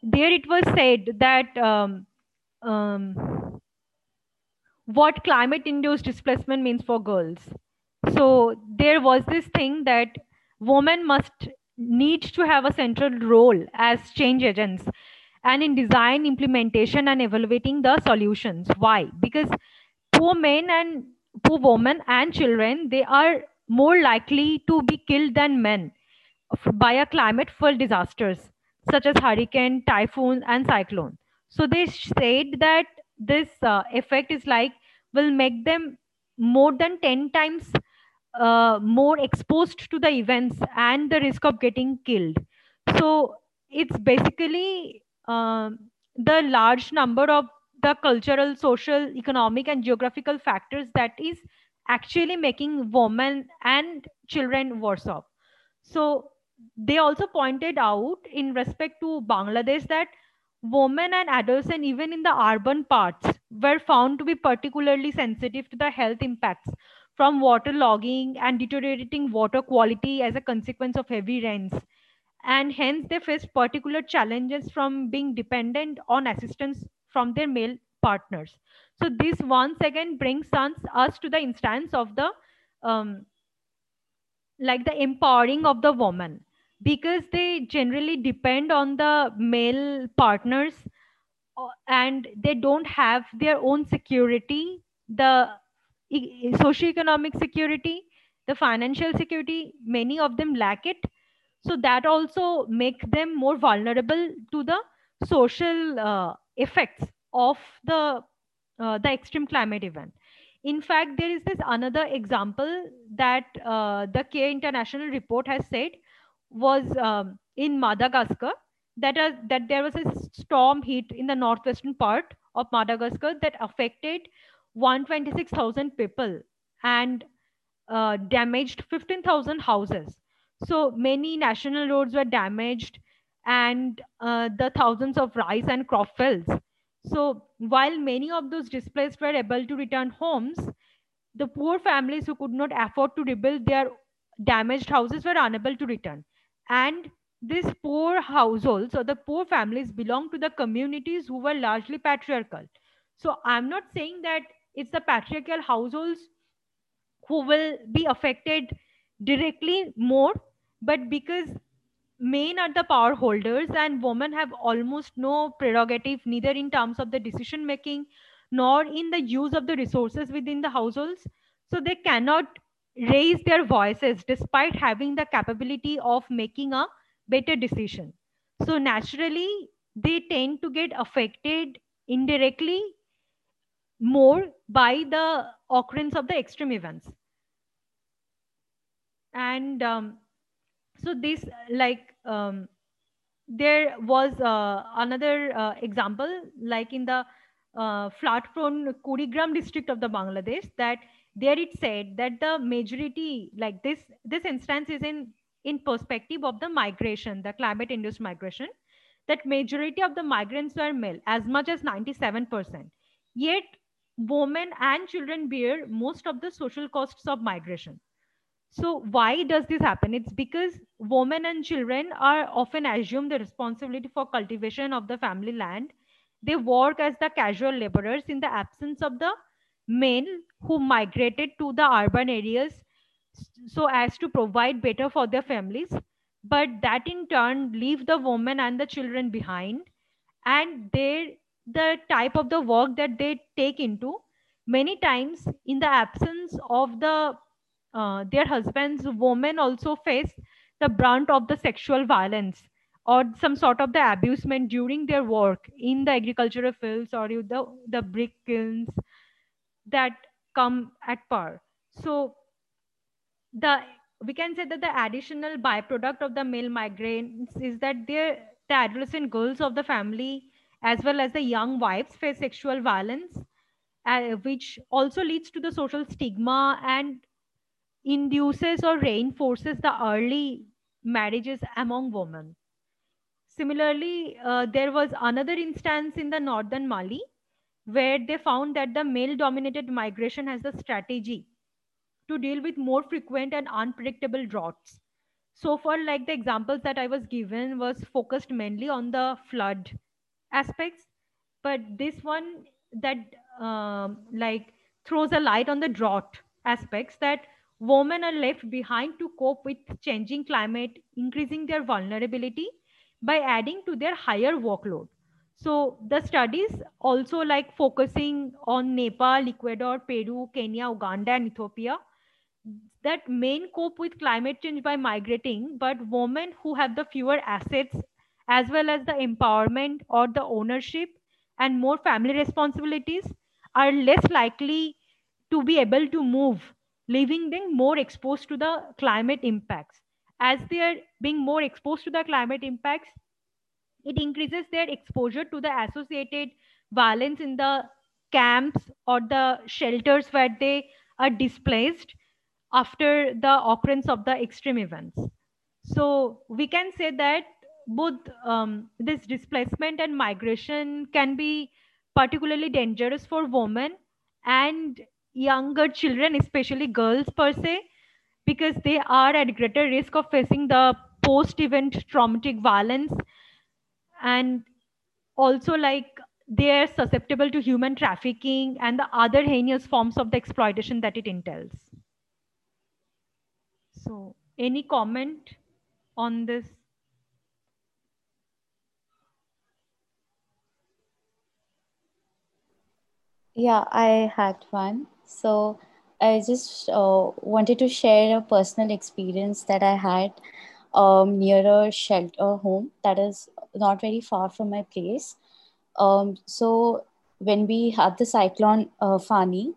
there it was said that um, um, what climate induced displacement means for girls. So there was this thing that women must need to have a central role as change agents and in design implementation and evaluating the solutions. Why? Because poor men and poor women and children they are more likely to be killed than men by a climate full disasters such as hurricane typhoon and cyclone. So they said that this uh, effect is like will make them more than 10 times uh, more exposed to the events and the risk of getting killed. So it's basically um, the large number of the cultural social economic and geographical factors that is actually making women and children worse off. So they also pointed out in respect to bangladesh that women and adults even in the urban parts were found to be particularly sensitive to the health impacts from water logging and deteriorating water quality as a consequence of heavy rains. And hence they face particular challenges from being dependent on assistance from their male partners. So this once again brings us, to the instance of the um, like the empowering of the woman. Because they generally depend on the male partners uh, and they don't have their own security. The socioeconomic security the financial security many of them lack it so that also make them more vulnerable to the social uh, effects of the uh, the extreme climate event. In fact, there is this another example that uh, the Care International report has said was um, in Madagascar that, uh, that there was a storm hit in the northwestern part of Madagascar that affected 126,000 people and uh, damaged 15,000 houses. So many national roads were damaged and uh, the thousands of rice and crop fields so while many of those displaced were able to return homes, the poor families who could not afford to rebuild their damaged houses were unable to return. And these poor households or the poor families belong to the communities who were largely patriarchal. So I'm not saying that it's the patriarchal households who will be affected directly more, but because men are the power holders and women have almost no prerogative neither in terms of the decision making nor in the use of the resources within the households so they cannot raise their voices despite having the capability of making a better decision. So naturally they tend to get affected indirectly more by the occurrence of the extreme events. And um, so this like um, there was uh, another uh, example like in the uh, flood prone Kurigram district of the Bangladesh that there it said that the majority like this this instance is in in perspective of the migration the climate induced migration that majority of the migrants were male as much as 97% yet women and children bear most of the social costs of migration. So why does this happen? It's because women and children are often assumed the responsibility for cultivation of the family land. They work as the casual laborers in the absence of the men who migrated to the urban areas so as to provide better for their families. But that in turn leave the women and the children behind and they the type of the work that they take into many times in the absence of the uh, their husbands women also face the brunt of the sexual violence or some sort of the abusement during their work in the agricultural fields or the, the brick kilns that come at par. So the we can say that the additional byproduct of the male migrants is that the adolescent girls of the family as well as the young wives face sexual violence, uh, which also leads to the social stigma and induces or reinforces the early marriages among women. Similarly, uh, there was another instance in the northern Mali where they found that the male dominated migration has a strategy to deal with more frequent and unpredictable droughts. So far, like the examples that I was given was focused mainly on the flood aspects, but this one that um, like throws a light on the drought aspects that women are left behind to cope with changing climate, increasing their vulnerability by adding to their higher workload. So the studies also like focusing on Nepal, Ecuador, Peru, Kenya, Uganda, and Ethiopia that men cope with climate change by migrating, but women who have the fewer assets as well as the empowerment or the ownership and more family responsibilities are less likely to be able to move, leaving them more exposed to the climate impacts as they are being more exposed to the climate impacts, it increases their exposure to the associated violence in the camps or the shelters where they are displaced after the occurrence of the extreme events. So we can say that both um, this displacement and migration can be particularly dangerous for women and younger children, especially girls per se, because they are at greater risk of facing the post event traumatic violence and also like they are susceptible to human trafficking and the other heinous forms of the exploitation that it entails. So any comment on this yeah i had one. So I just uh, wanted to share a personal experience that I had um, near a shelter home that is not very far from my place. Um, so when we had the cyclone uh, Fani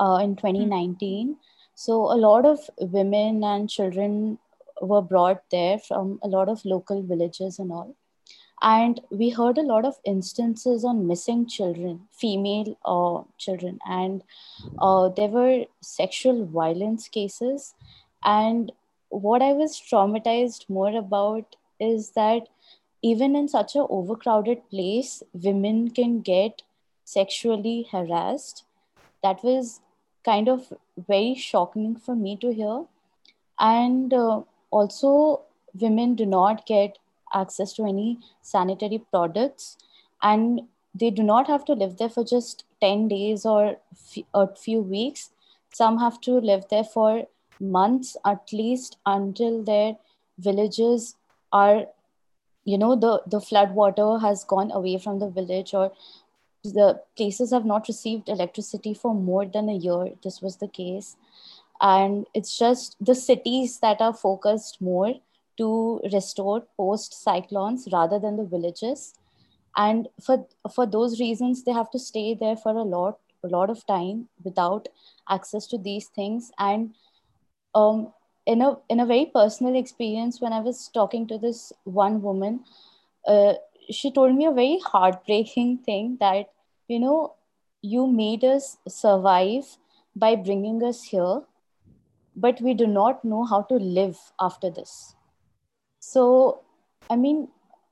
uh, in 2019, so a lot of women and children were brought there from a lot of local villages and all and we heard a lot of instances on missing children female uh, children. And uh, there were sexual violence cases. And what i was traumatized more about is that even in such an overcrowded place women can get sexually harassed. That was kind of very shocking for me to hear. And uh, also women do not get access to any sanitary products. And they do not have to live there for just 10 days or a few weeks. Some have to live there for months at least until their villages are you know the the flood water has gone away from the village or the places have not received electricity for more than a year. This was the case. And it's just the cities that are focused more to restore post cyclones rather than the villages and for for those reasons they have to stay there for a lot a lot of time without access to these things and um, in a in a very personal experience when i was talking to this one woman uh, she told me a very heartbreaking thing that you know you made us survive by bringing us here but we do not know how to live after this. So, I mean,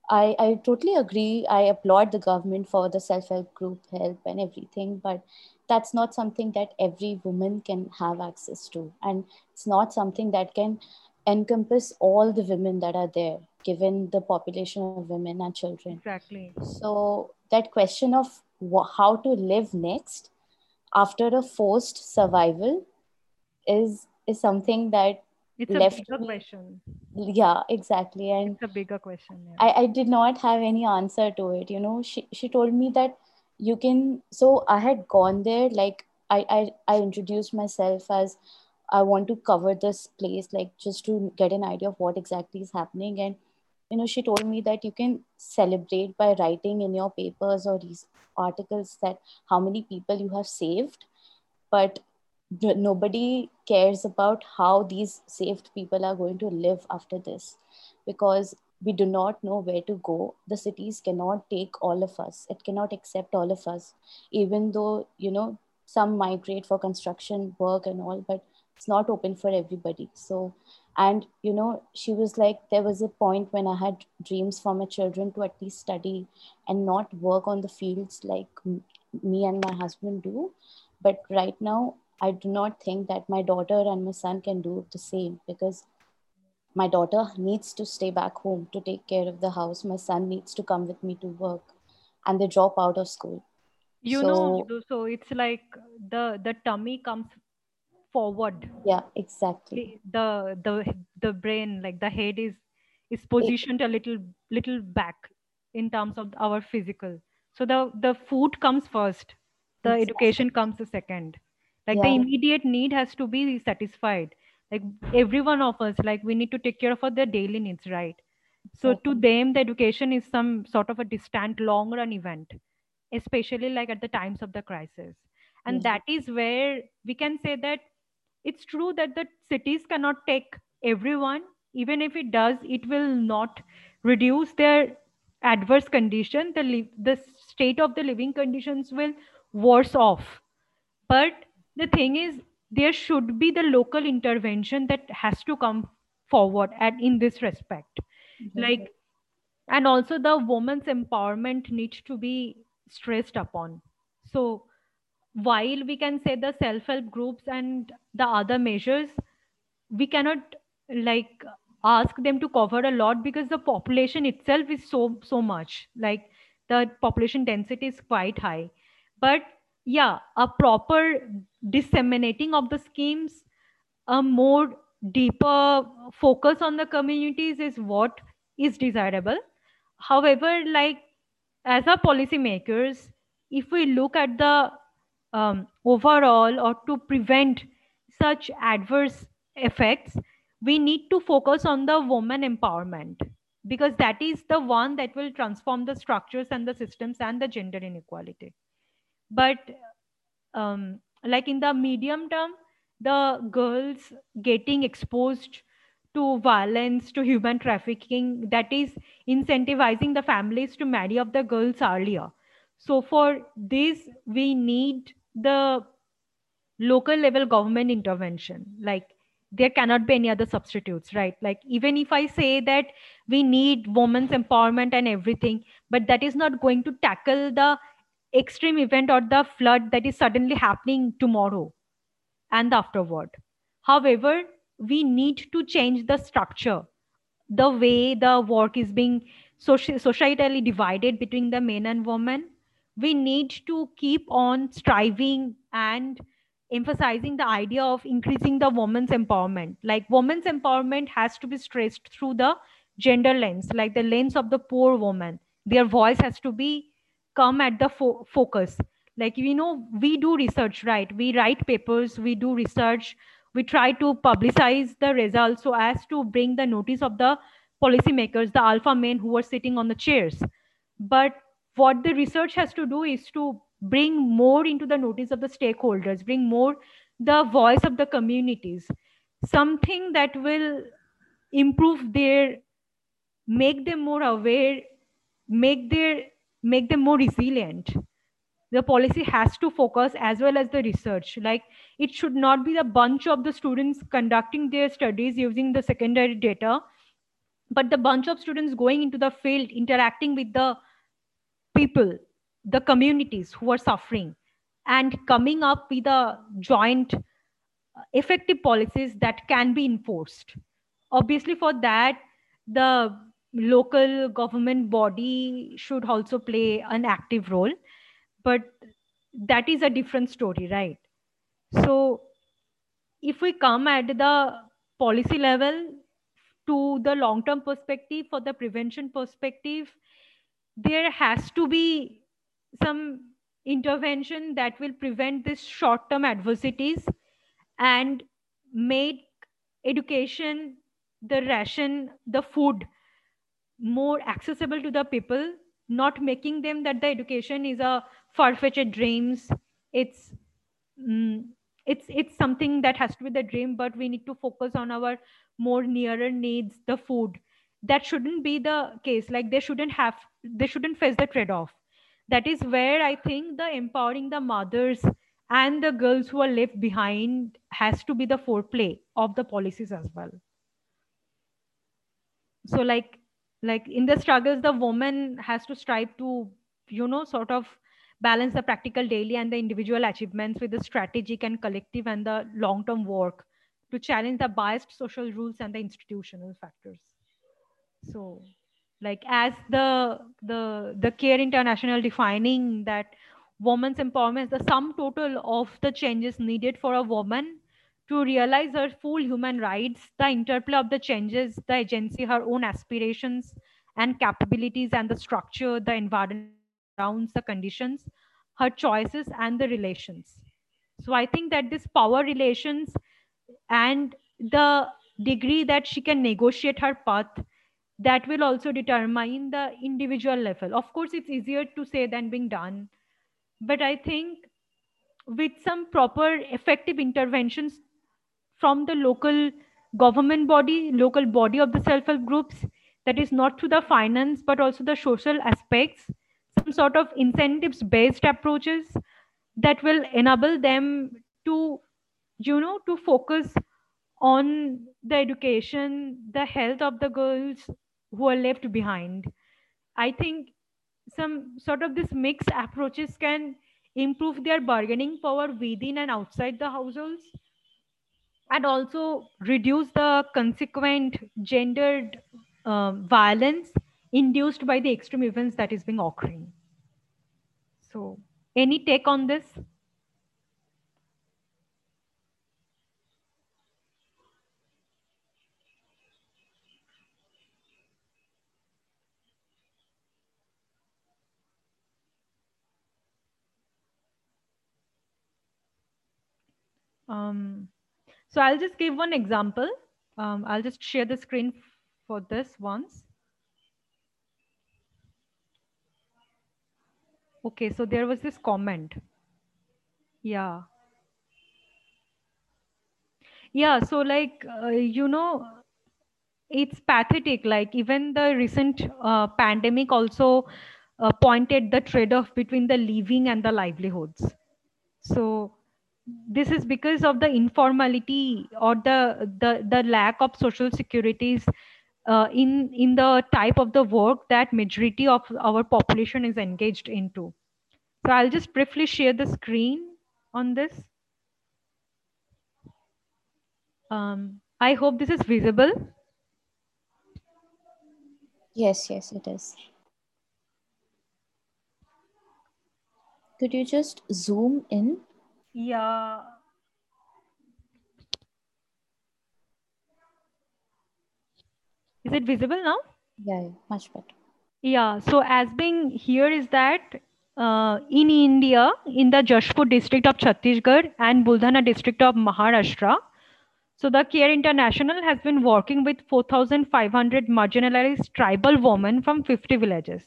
I, I totally agree. I applaud the government for the self help group help and everything, but that's not something that every woman can have access to. And it's not something that can encompass all the women that are there, given the population of women and children. Exactly. So, that question of how to live next after a forced survival is is something that it's a bigger me. question yeah exactly and it's a bigger question yeah. I, I did not have any answer to it you know she, she told me that you can so i had gone there like I, I i introduced myself as i want to cover this place like just to get an idea of what exactly is happening and you know she told me that you can celebrate by writing in your papers or these articles that how many people you have saved but nobody cares about how these saved people are going to live after this because we do not know where to go. The cities cannot take all of us. It cannot accept all of us. Even though you know some migrate for construction work and all but it's not open for everybody. So and you know she was like there was a point when i had dreams for my children to at least study and not work on the fields like me and my husband do. But right now I do not think that my daughter and my son can do the same because my daughter needs to stay back home to take care of the house. My son needs to come with me to work and they drop out of school. You so, know, so it's like the the tummy comes forward. Yeah, exactly. The the the brain, like the head is is positioned it, a little little back in terms of our physical. So the the food comes first, the exactly. education comes the second like yeah. the immediate need has to be satisfied. Like every one of us like we need to take care of their daily needs right? So to them the education is some sort of a distant long run event especially like at the times of the crisis. And that is where we can say that it's true that the cities cannot take everyone. Even if it does it will not reduce their adverse condition. The the state of the living conditions will worse off. But the thing is there should be the local intervention that has to come forward and in this respect. Mm-hmm. like and also the woman's empowerment needs to be stressed upon. So while we can say the self-help groups and the other measures we cannot like ask them to cover a lot because the population itself is so so much. Like the population density is quite high. But yeah a proper disseminating of the schemes a more deeper focus on the communities is what is desirable. However like as a policymakers if we look at the um, overall or to prevent such adverse effects we need to focus on the woman empowerment because that is the one that will transform the structures and the systems and the gender inequality but um, like in the medium term the girls getting exposed to violence to human trafficking that is incentivizing the families to marry off the girls earlier. So for this we need the local level government intervention. Like there cannot be any other substitutes right? Like even if i say that we need women's empowerment and everything but that is not going to tackle the extreme event or the flood that is suddenly happening tomorrow and afterward. However, we need to change the structure the way the work is being societally divided between the men and women. We need to keep on striving and emphasizing the idea of increasing the woman's empowerment. Like women's empowerment has to be stressed through the gender lens like the lens of the poor woman. Their voice has to be come at the fo- focus. Like you know we do research right? We write papers we do research we try to publicize the results so as to bring the notice of the policymakers the alpha men who are sitting on the chairs. But what the research has to do is to bring more into the notice of the stakeholders bring more the voice of the communities. Something that will improve their make them more aware make their make them more resilient. The policy has to focus as well as the research. Like it should not be a bunch of the students conducting their studies using the secondary data but the bunch of students going into the field interacting with the people the communities who are suffering and coming up with a joint effective policies that can be enforced. Obviously for that the local government body should also play an active role but that is a different story right? So if we come at the policy level to the long term perspective for the prevention perspective there has to be some intervention that will prevent this short term adversities and make education the ration the food more accessible to the people not making them that the education is a far-fetched dreams. It's mm, it's it's something that has to be the dream but we need to focus on our more nearer needs the food. That shouldn't be the case. Like they shouldn't have they shouldn't face the trade-off. That is where i think the empowering the mothers and the girls who are left behind has to be the foreplay of the policies as well. So like like in the struggles the woman has to strive to you know sort of balance the practical daily and the individual achievements with the strategic and collective and the long term work to challenge the biased social rules and the institutional factors. So like as the the the care international defining that woman's empowerment is the sum total of the changes needed for a woman to realize her full human rights, the interplay of the changes, the agency, her own aspirations and capabilities, and the structure, the environment the conditions, her choices, and the relations. So I think that this power relations and the degree that she can negotiate her path that will also determine the individual level of course it's easier to say than being done but i think with some proper effective interventions from the local government body, local body of the self-help groups, that is not through the finance, but also the social aspects, some sort of incentives-based approaches that will enable them to, you know, to focus on the education, the health of the girls who are left behind. I think some sort of this mixed approaches can improve their bargaining power within and outside the households and also reduce the consequent gendered uh, violence induced by the extreme events that is being occurring. So any take on this? Um, so I'll just give one example. Um, I'll just share the screen for this once. Okay, so there was this comment. Yeah. Yeah, so like, uh, you know, it's pathetic. Like even the recent uh, pandemic also uh, pointed the trade-off between the living and the livelihoods. So this is because of the informality or the the, the lack of social securities uh, in in the type of the work that majority of our population is engaged into so i'll just briefly share the screen on this um, I hope this is visible. Yes, yes, it is. Could you just zoom in? Yeah. Is it visible now? Yeah, much better. Yeah, so as being here is that uh, in India, in the Jashpur district of Chhattisgarh and Buldhana district of Maharashtra, so the Care International has been working with 4,500 marginalized tribal women from 50 villages.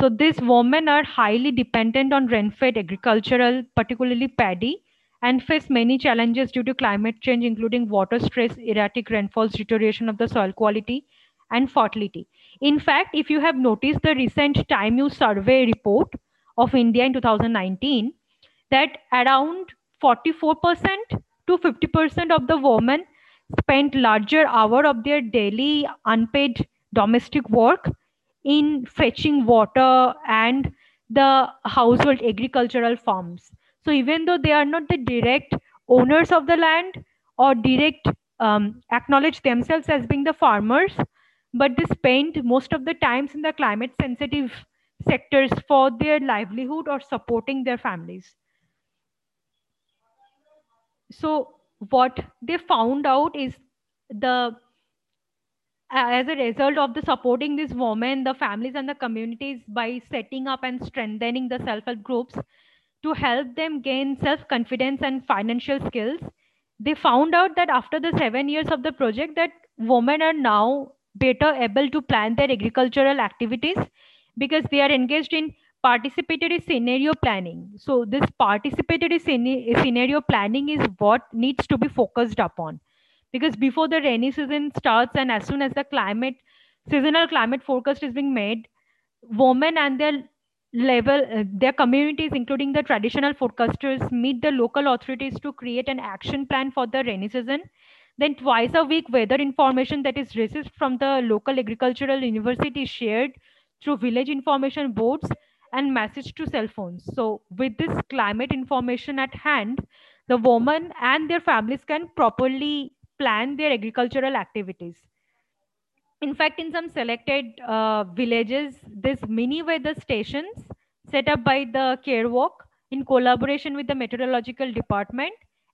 So these women are highly dependent on rain-fed agricultural, particularly paddy, and face many challenges due to climate change, including water stress, erratic rainfalls, deterioration of the soil quality, and fertility. In fact, if you have noticed the recent Time Use Survey report of India in 2019, that around 44% to 50% of the women spent larger hour of their daily unpaid domestic work in fetching water and the household agricultural farms. So even though they are not the direct owners of the land or direct um, acknowledge themselves as being the farmers, but they spend most of the times in the climate sensitive sectors for their livelihood or supporting their families. So what they found out is the as a result of the supporting these women, the families and the communities by setting up and strengthening the self-help groups to help them gain self-confidence and financial skills, they found out that after the seven years of the project that women are now better able to plan their agricultural activities because they are engaged in participatory scenario planning. So this participatory scenario planning is what needs to be focused upon because before the rainy season starts and as soon as the climate seasonal climate forecast is being made, women and their level uh, their communities including the traditional forecasters meet the local authorities to create an action plan for the rainy season then twice a week, weather information that is received from the local agricultural university is shared through village information boards and message to cell phones. So with this climate information at hand, the women and their families can properly plan their agricultural activities. In fact, in some selected uh, villages, these mini weather stations set up by the Care Walk in collaboration with the meteorological department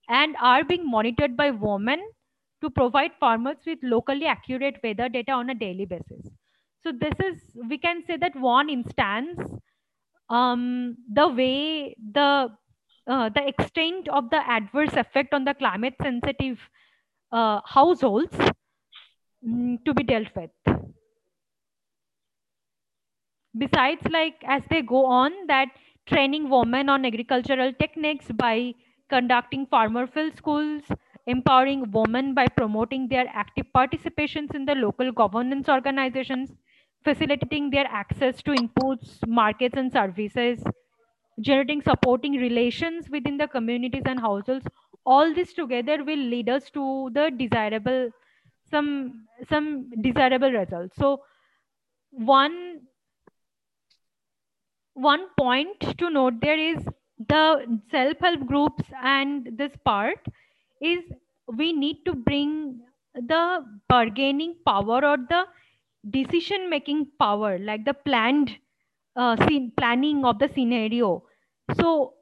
and are being monitored by women to provide farmers with locally accurate weather data on a daily basis. So this is, we can say that one instance, um, the way the, uh, the extent of the adverse effect on the climate sensitive uh, households mm, to be dealt with. Besides, like as they go on that training women on agricultural techniques by conducting farmer field schools, empowering women by promoting their active participations in the local governance organizations, facilitating their access to inputs, markets, and services, generating supporting relations within the communities and households. All this together will lead us to the desirable, some some desirable results. So one one point to note there is the self-help groups and this part is we need to bring the bargaining power or the decision making power like the planned uh, planning of the scenario so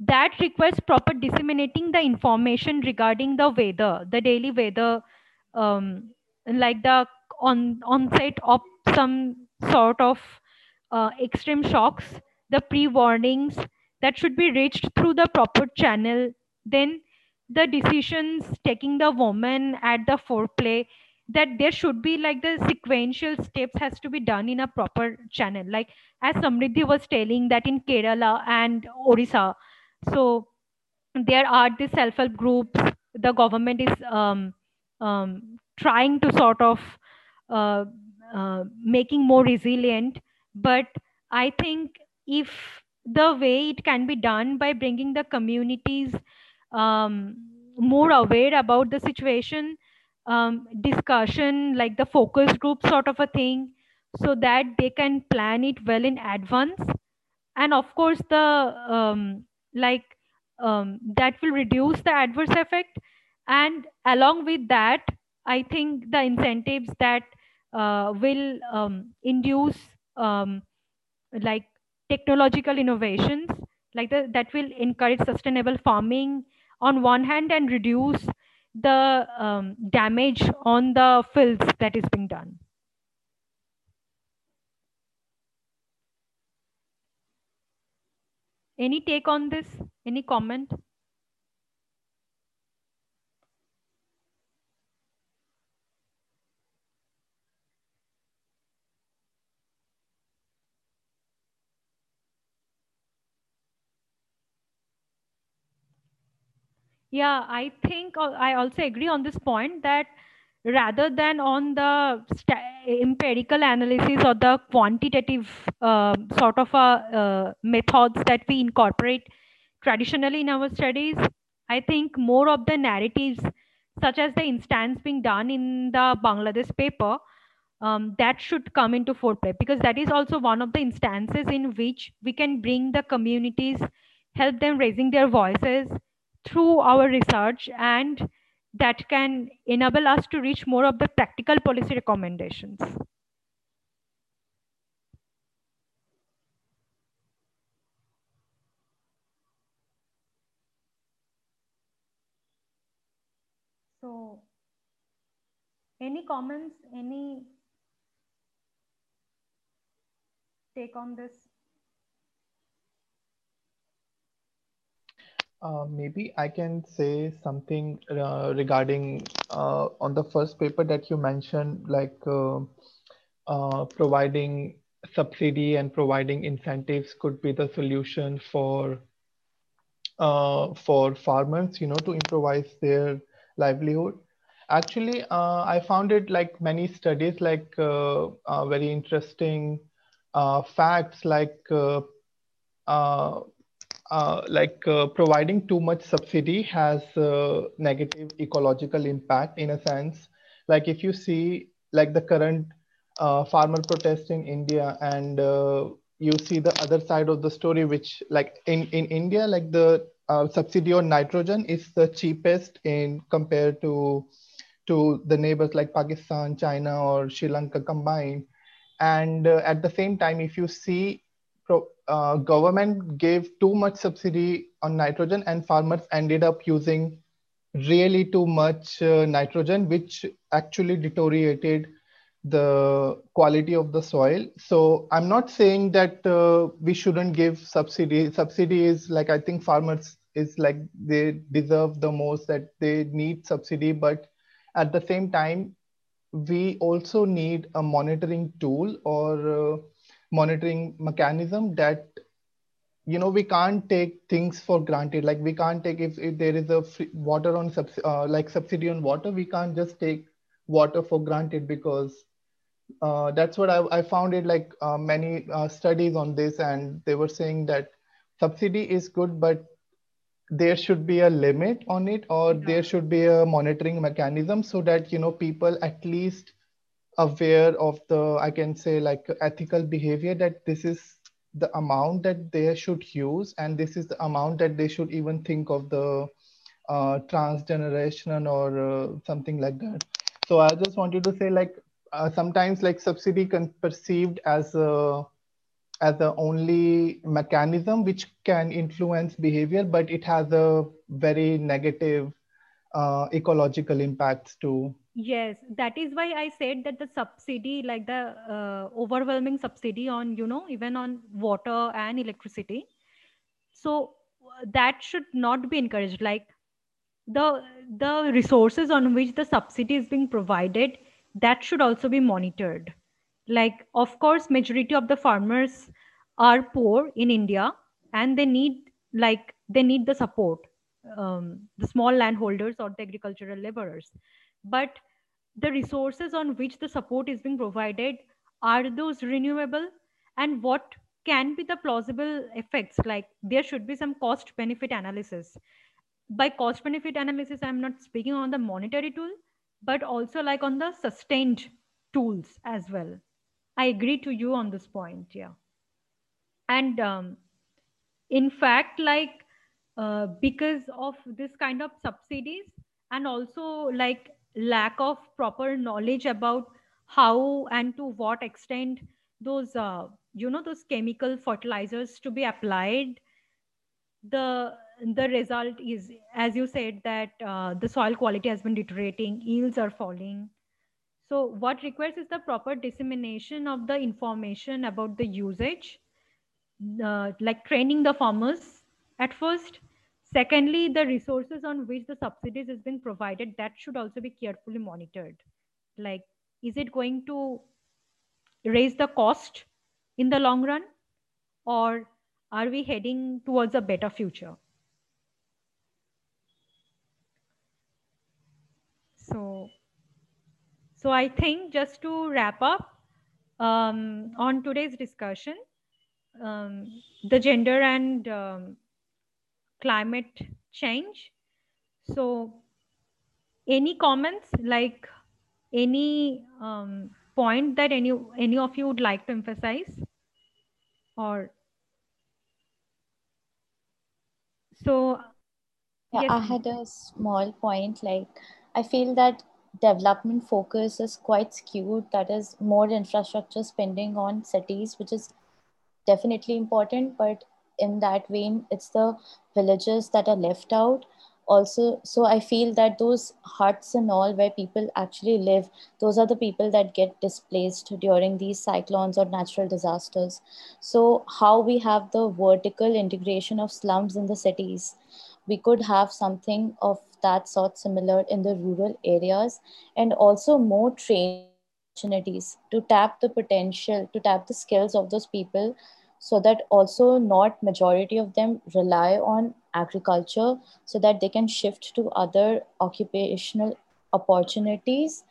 that requires proper disseminating the information regarding the weather the daily weather um, like the on onset of some sort of uh, extreme shocks the pre warnings that should be reached through the proper channel then the decisions taking the woman at the foreplay that there should be like the sequential steps has to be done in a proper channel. Like as samriddhi was telling that in kerala and orissa so there are the self-help groups. The government is um, um, trying to sort of uh, uh, making more resilient. But i think if the way it can be done by bringing the communities um, more aware about the situation um, discussion like the focus group sort of a thing so that they can plan it well in advance. And of course the um, like um, that will reduce the adverse effect and along with that I think the incentives that uh, will um, induce um, like technological innovations like the, that will encourage sustainable farming on one hand and reduce the um, damage on the fields that is being done. Any take on this? Any comment? Yeah, I think uh, I also agree on this point that rather than on the empirical analysis or the quantitative uh, sort of uh, uh, methods that we incorporate traditionally in our studies, I think more of the narratives, such as the instance being done in the Bangladesh paper, um, that should come into foreplay because that is also one of the instances in which we can bring the communities, help them raising their voices, through our research and that can enable us to reach more of the practical policy recommendations. So any comments, any take on this? Uh, maybe I can say something uh, regarding uh, on the first paper that you mentioned, like uh, uh, providing subsidy and providing incentives could be the solution for for farmers, you know, to improvise their livelihood. Actually, I found it like many studies, like very interesting facts, like uh, like uh, providing too much subsidy has a negative ecological impact in a sense. Like if you see like the current uh, farmer protest in india and uh, you see the other side of the story which like in, in india like the uh, subsidy on nitrogen is the cheapest in compared to to the neighbors like pakistan china or sri lanka combined. And at the same time if you see uh, government gave too much subsidy on nitrogen and farmers ended up using really too much uh, nitrogen which actually deteriorated the quality of the soil. So i'm not saying that uh, we shouldn't give subsidy. Subsidy is like i think farmers is like they deserve the most that they need subsidy but at the same time we also need a monitoring tool or uh, monitoring mechanism that you know we can't take things for granted like we can't take if, if there is a free water on subs, uh, like subsidy on water we can't just take water for granted because uh, that's what I, I found it like uh, many uh, studies on this and they were saying that subsidy is good but there should be a limit on it or yeah. there should be a monitoring mechanism so that you know people at least aware of the i can say like ethical behavior that this is the amount that they should use and this is the amount that they should even think of the uh, transgeneration or uh, something like that. So i just wanted to say like uh, sometimes like subsidy can perceived as a as the only mechanism which can influence behavior but it has a very negative uh, ecological impacts too yes that is why i said that the subsidy like the uh, overwhelming subsidy on you know even on water and electricity. So that should not be encouraged. Like the the resources on which the subsidy is being provided that should also be monitored. Like of course majority of the farmers are poor in india and they need like they need the support um, the small landholders or the agricultural laborers but the resources on which the support is being provided are those renewable? And what can be the plausible effects? Like there should be some cost benefit analysis. By cost benefit analysis i'm not speaking on the monetary tool but also like on the sustained tools as well. I agree to you on this point yeah. And um, in fact like uh, because of this kind of subsidies and also like lack of proper knowledge about how and to what extent those uh, you know those chemical fertilizers to be applied. The the result is as you said that uh, the soil quality has been deteriorating yields are falling. So what requires is the proper dissemination of the information about the usage uh, like training the farmers at first secondly the resources on which the subsidies is being provided that should also be carefully monitored. Like is it going to raise the cost in the long run or are we heading towards a better future? So so i think just to wrap up um, on today's discussion um, the gender and um, climate change so any comments like any um, point that any any of you would like to emphasize or so Yeah, yes, I had a small point. Like, I feel that development focus is quite skewed. That is more infrastructure spending on cities, which is definitely important. But in that vein, it's the villages that are left out. Also, so I feel that those huts and all where people actually live, those are the people that get displaced during these cyclones or natural disasters. So, how we have the vertical integration of slums in the cities we could have something of that sort similar in the rural areas and also more training opportunities to tap the potential to tap the skills of those people so that also not majority of them rely on agriculture so that they can shift to other occupational opportunities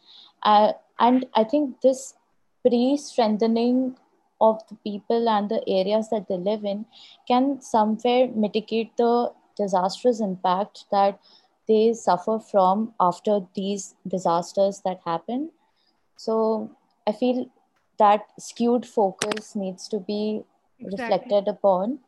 uh, and i think this pre-strengthening of the people and the areas that they live in can somewhere mitigate the disastrous impact that they suffer from after these disasters that happen. So I feel that skewed focus needs to be exactly. reflected upon.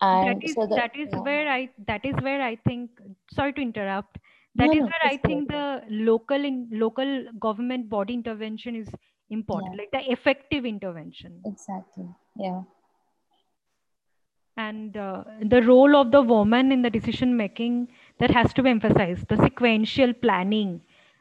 And is so that, that is yeah. where i that is where i think sorry to interrupt. No, that is no, where i think the local in local government body intervention is important Yeah, like the effective intervention. Exactly. Yeah, and uh, the role of the woman in the decision making that has to be emphasized the sequential planning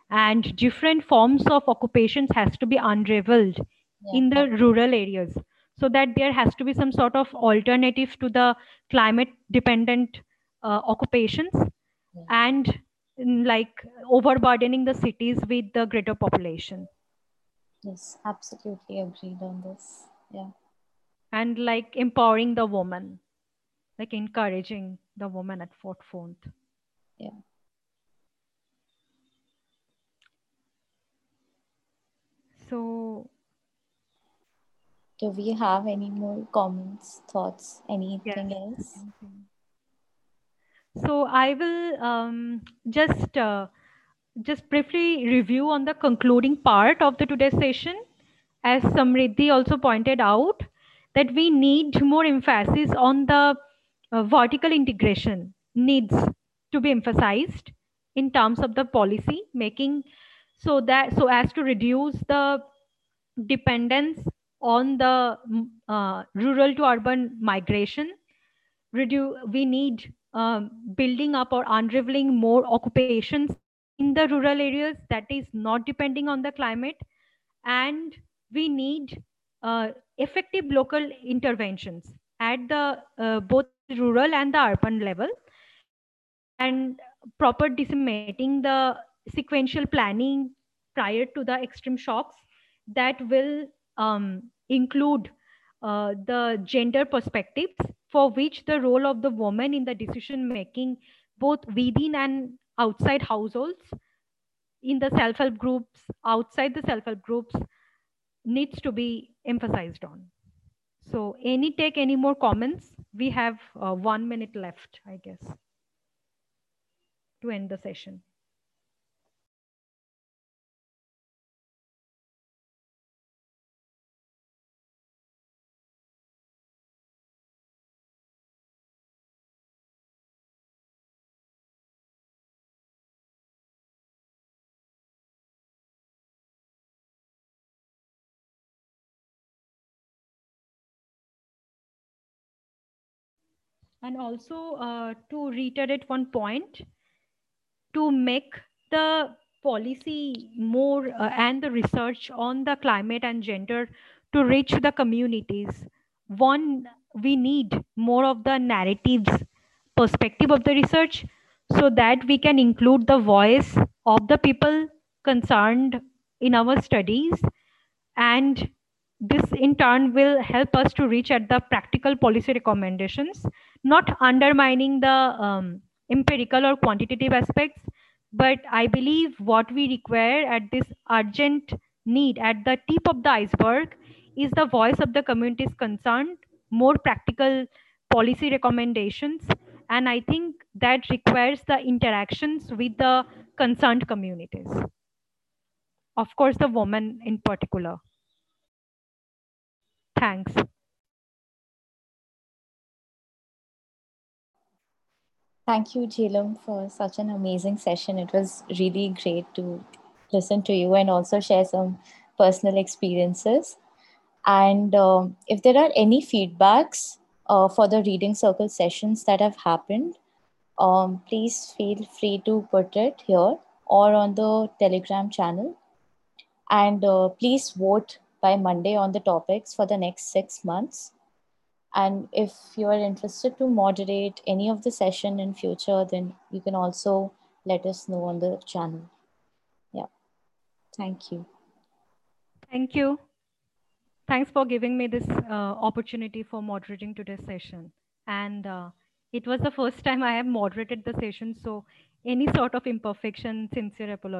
and different forms of occupations has to be unraveled yeah, in the rural areas so that there has to be some sort of alternative to the climate dependent uh, occupations yeah. and mm, like overburdening the cities with the greater population Yes, absolutely agreed on this. Yeah, and like empowering the woman like encouraging the woman at forefront yeah. so Do we have any more comments, thoughts, anything yes else? so i will um, just uh, just briefly review on the concluding part of the today's session as samriddhi also pointed out that we need more emphasis on the uh, vertical integration needs to be emphasized in terms of the policy making so that so as to reduce the dependence on the mm, uh, rural to urban migration we need um, building up or unraveling more occupations in the rural areas that is not depending on the climate. And we need uh, effective local interventions at the uh, both rural and the urban level. And proper disseminating the sequential planning prior to the extreme shocks that will um, include uh, the gender perspectives for which the role of the woman in the decision making both within and outside households in the self-help groups outside the self-help groups needs to be emphasized on. So any take any more comments? We have uh, one minute left i guess to end the session And also uh, to reiterate one point, to make the policy more uh, and the research on the climate and gender to reach the communities. One, we need more of the narratives perspective of the research so that we can include the voice of the people concerned in our studies and this in turn will help us to reach at the practical policy recommendations not undermining the um, empirical or quantitative aspects but i believe what we require at this urgent need at the tip of the iceberg is the voice of the communities concerned more practical policy recommendations and i think that requires the interactions with the concerned communities. Of course the woman in particular. Thanks Thank you, Jhilam, for such an amazing session. It was really great to listen to you and also share some personal experiences. And um, if there are any feedbacks uh, for the reading circle sessions that have happened, um, please feel free to put it here or on the Telegram channel. And uh, please vote by Monday on the topics for the next six months. And if you are interested to moderate any of the session in future, then you can also let us know on the channel. Yeah. Thank you. Thank you. Thanks for giving me this uh, opportunity for moderating today's session. And uh, it was the first time I have moderated the session. So any sort of imperfection, sincere apology.